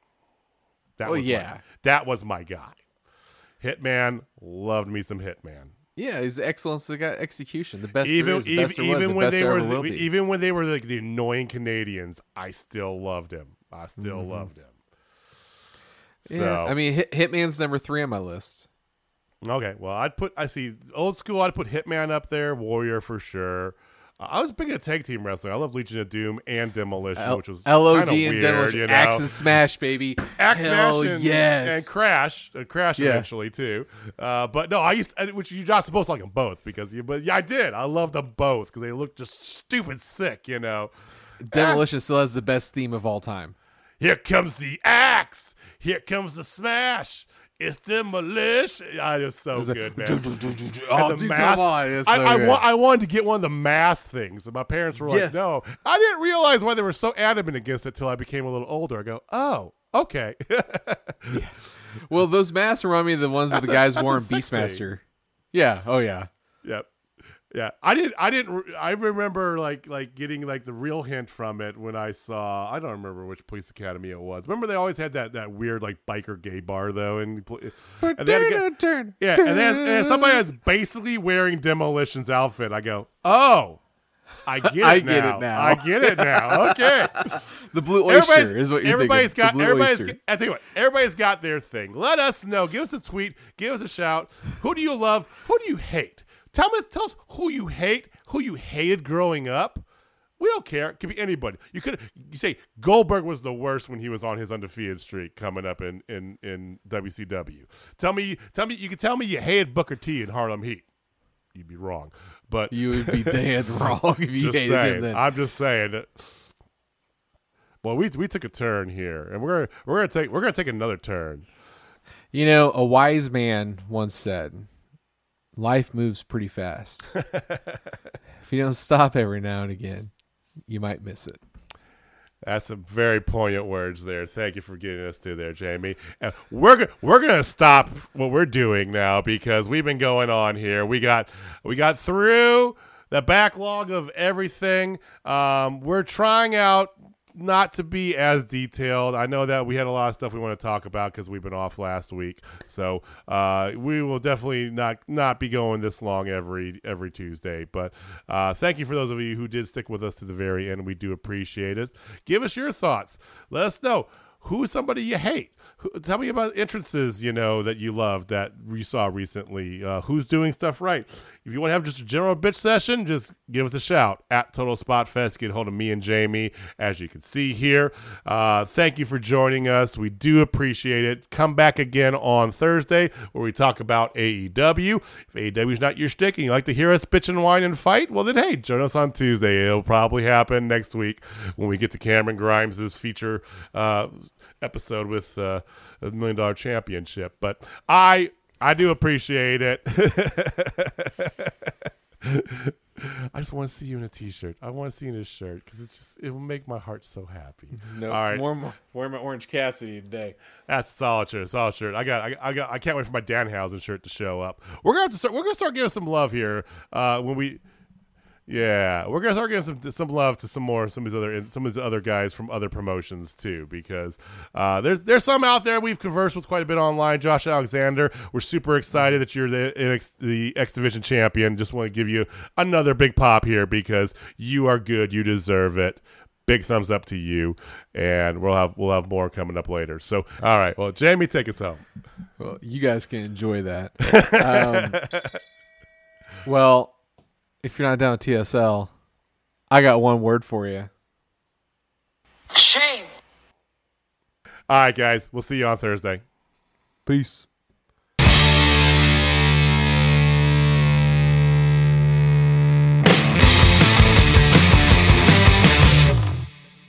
That Oh, was my- yeah. that was my guy. Hitman loved me some Hitman. Yeah, he's excellence got execution. The best Even there is, the even, there was, even the when they were the, even when they were like the annoying Canadians, I still loved him. I still Mm-hmm. loved him. So yeah, I mean, Hit, Hitman's number three on my list. okay, well I'd put I see old school. I'd put Hitman up there, Warrior for sure. I was big at tag team wrestling. I love Legion of Doom and Demolition, L- which was LOD and weird, Demolition, you know? Axe and Smash, baby. Axe Hell Smash and, yes. and Crash, uh, Crash Yeah. eventually too. Uh, but no, I used uh, which you're not supposed to like them both because you, but yeah, I did. I loved them both because they looked just stupid sick, you know. Demolition still has the best theme of all time. Here comes the axe. Here comes the smash. It's demolition. Ah, it was so It's a- good, <laughs> man. Oh, dude, mask- come on. It's I, so I, good. wa- I wanted to get one of the mask things, and my parents were like, Yes. "No." I didn't realize why they were so adamant against it till I became a little older. I go, "Oh, okay." <laughs> well, those masks remind me of the ones that the That's a- guys that's wore in sex thing. Beastmaster. Yeah. Oh, yeah. Yep. Yeah, I didn't. I didn't. I remember like like getting like the real hint from it when I saw. I don't remember which police academy it was. Remember they always had that that weird like biker gay bar though, and, and they had to get- Turn, yeah, and then and somebody was basically wearing demolition's outfit. I go, oh, I get it <laughs> I now. get it now. I get it now. Okay. <laughs> The blue oyster everybody's, is what you're everybody's thinking. got. The blue Everybody's. oyster. Got, I tell you what. Everybody's got their thing. Let us know. Give us a tweet. Give us a shout. Who do you love? Who do you hate? Tell us. Tell us who you hate. Who you hated growing up. We don't care. It could be anybody. You could. You say Goldberg was the worst when he was on his undefeated streak coming up in in in WCW. Tell me. Tell me. You can tell me you hated Booker T in Harlem Heat. You'd be wrong. But You would be damned <laughs> wrong if you hated saying. him then. I'm just saying. that- Well, we we took a turn here, and we're gonna we're gonna take we're gonna take another turn. You know, a wise man once said, "Life moves pretty fast. <laughs> if you don't stop every now and again, you might miss it." That's some very poignant words there. Thank you for getting us to there, Jamie. And we're we're gonna stop what we're doing now because we've been going on here. We got we got through the backlog of everything. Um, we're trying out not to be as detailed. I know that we had a lot of stuff we want to talk about because we've been off last week. So uh, we will definitely not not be going this long every every Tuesday. But uh, thank you for those of you who did stick with us to the very end. We do appreciate it. Give us your thoughts. Let us know. Who is somebody you hate? Who, tell me about entrances you know that you love that you saw recently. Uh, who's doing stuff right? If you want to have just a general bitch session, just give us a shout at Total Spot Fest. Get hold of me and Jamie, as you can see here. Uh, thank you for joining us. We do appreciate it. Come back again on Thursday where we talk about AEW. If AEW is not your stick and you like to hear us bitch and whine and fight, well then hey, join us on Tuesday. It'll probably happen next week when we get to Cameron Grimes' feature uh, episode with uh, a million dollar championship. But I I do appreciate it. <laughs> I just want to see you in a t-shirt. I want to see you in a shirt because it just it will make my heart so happy. No, All right, more, more, wear my Orange Cassidy today. that's a solid shirt. Solid shirt. I got. I, I got. I can't wait for my Danhausen shirt to show up. We're gonna have to start. We're gonna start giving some love here uh, when we. Yeah, we're gonna start giving some some love to some more some of these other some of these other guys from other promotions too, because uh, there's there's some out there we've conversed with quite a bit online. Josh Alexander, we're super excited that you're the the X Division champion. Just want to give you another big pop here because you are good, you deserve it. Big thumbs up to you, and we'll have we'll have more coming up later. So, all right, well, Jamie, take us home. Well, you guys can enjoy that. <laughs> um, well, if you're not down with TSL, I got one word for you. Shame. All right, guys, we'll see you on Thursday. Peace.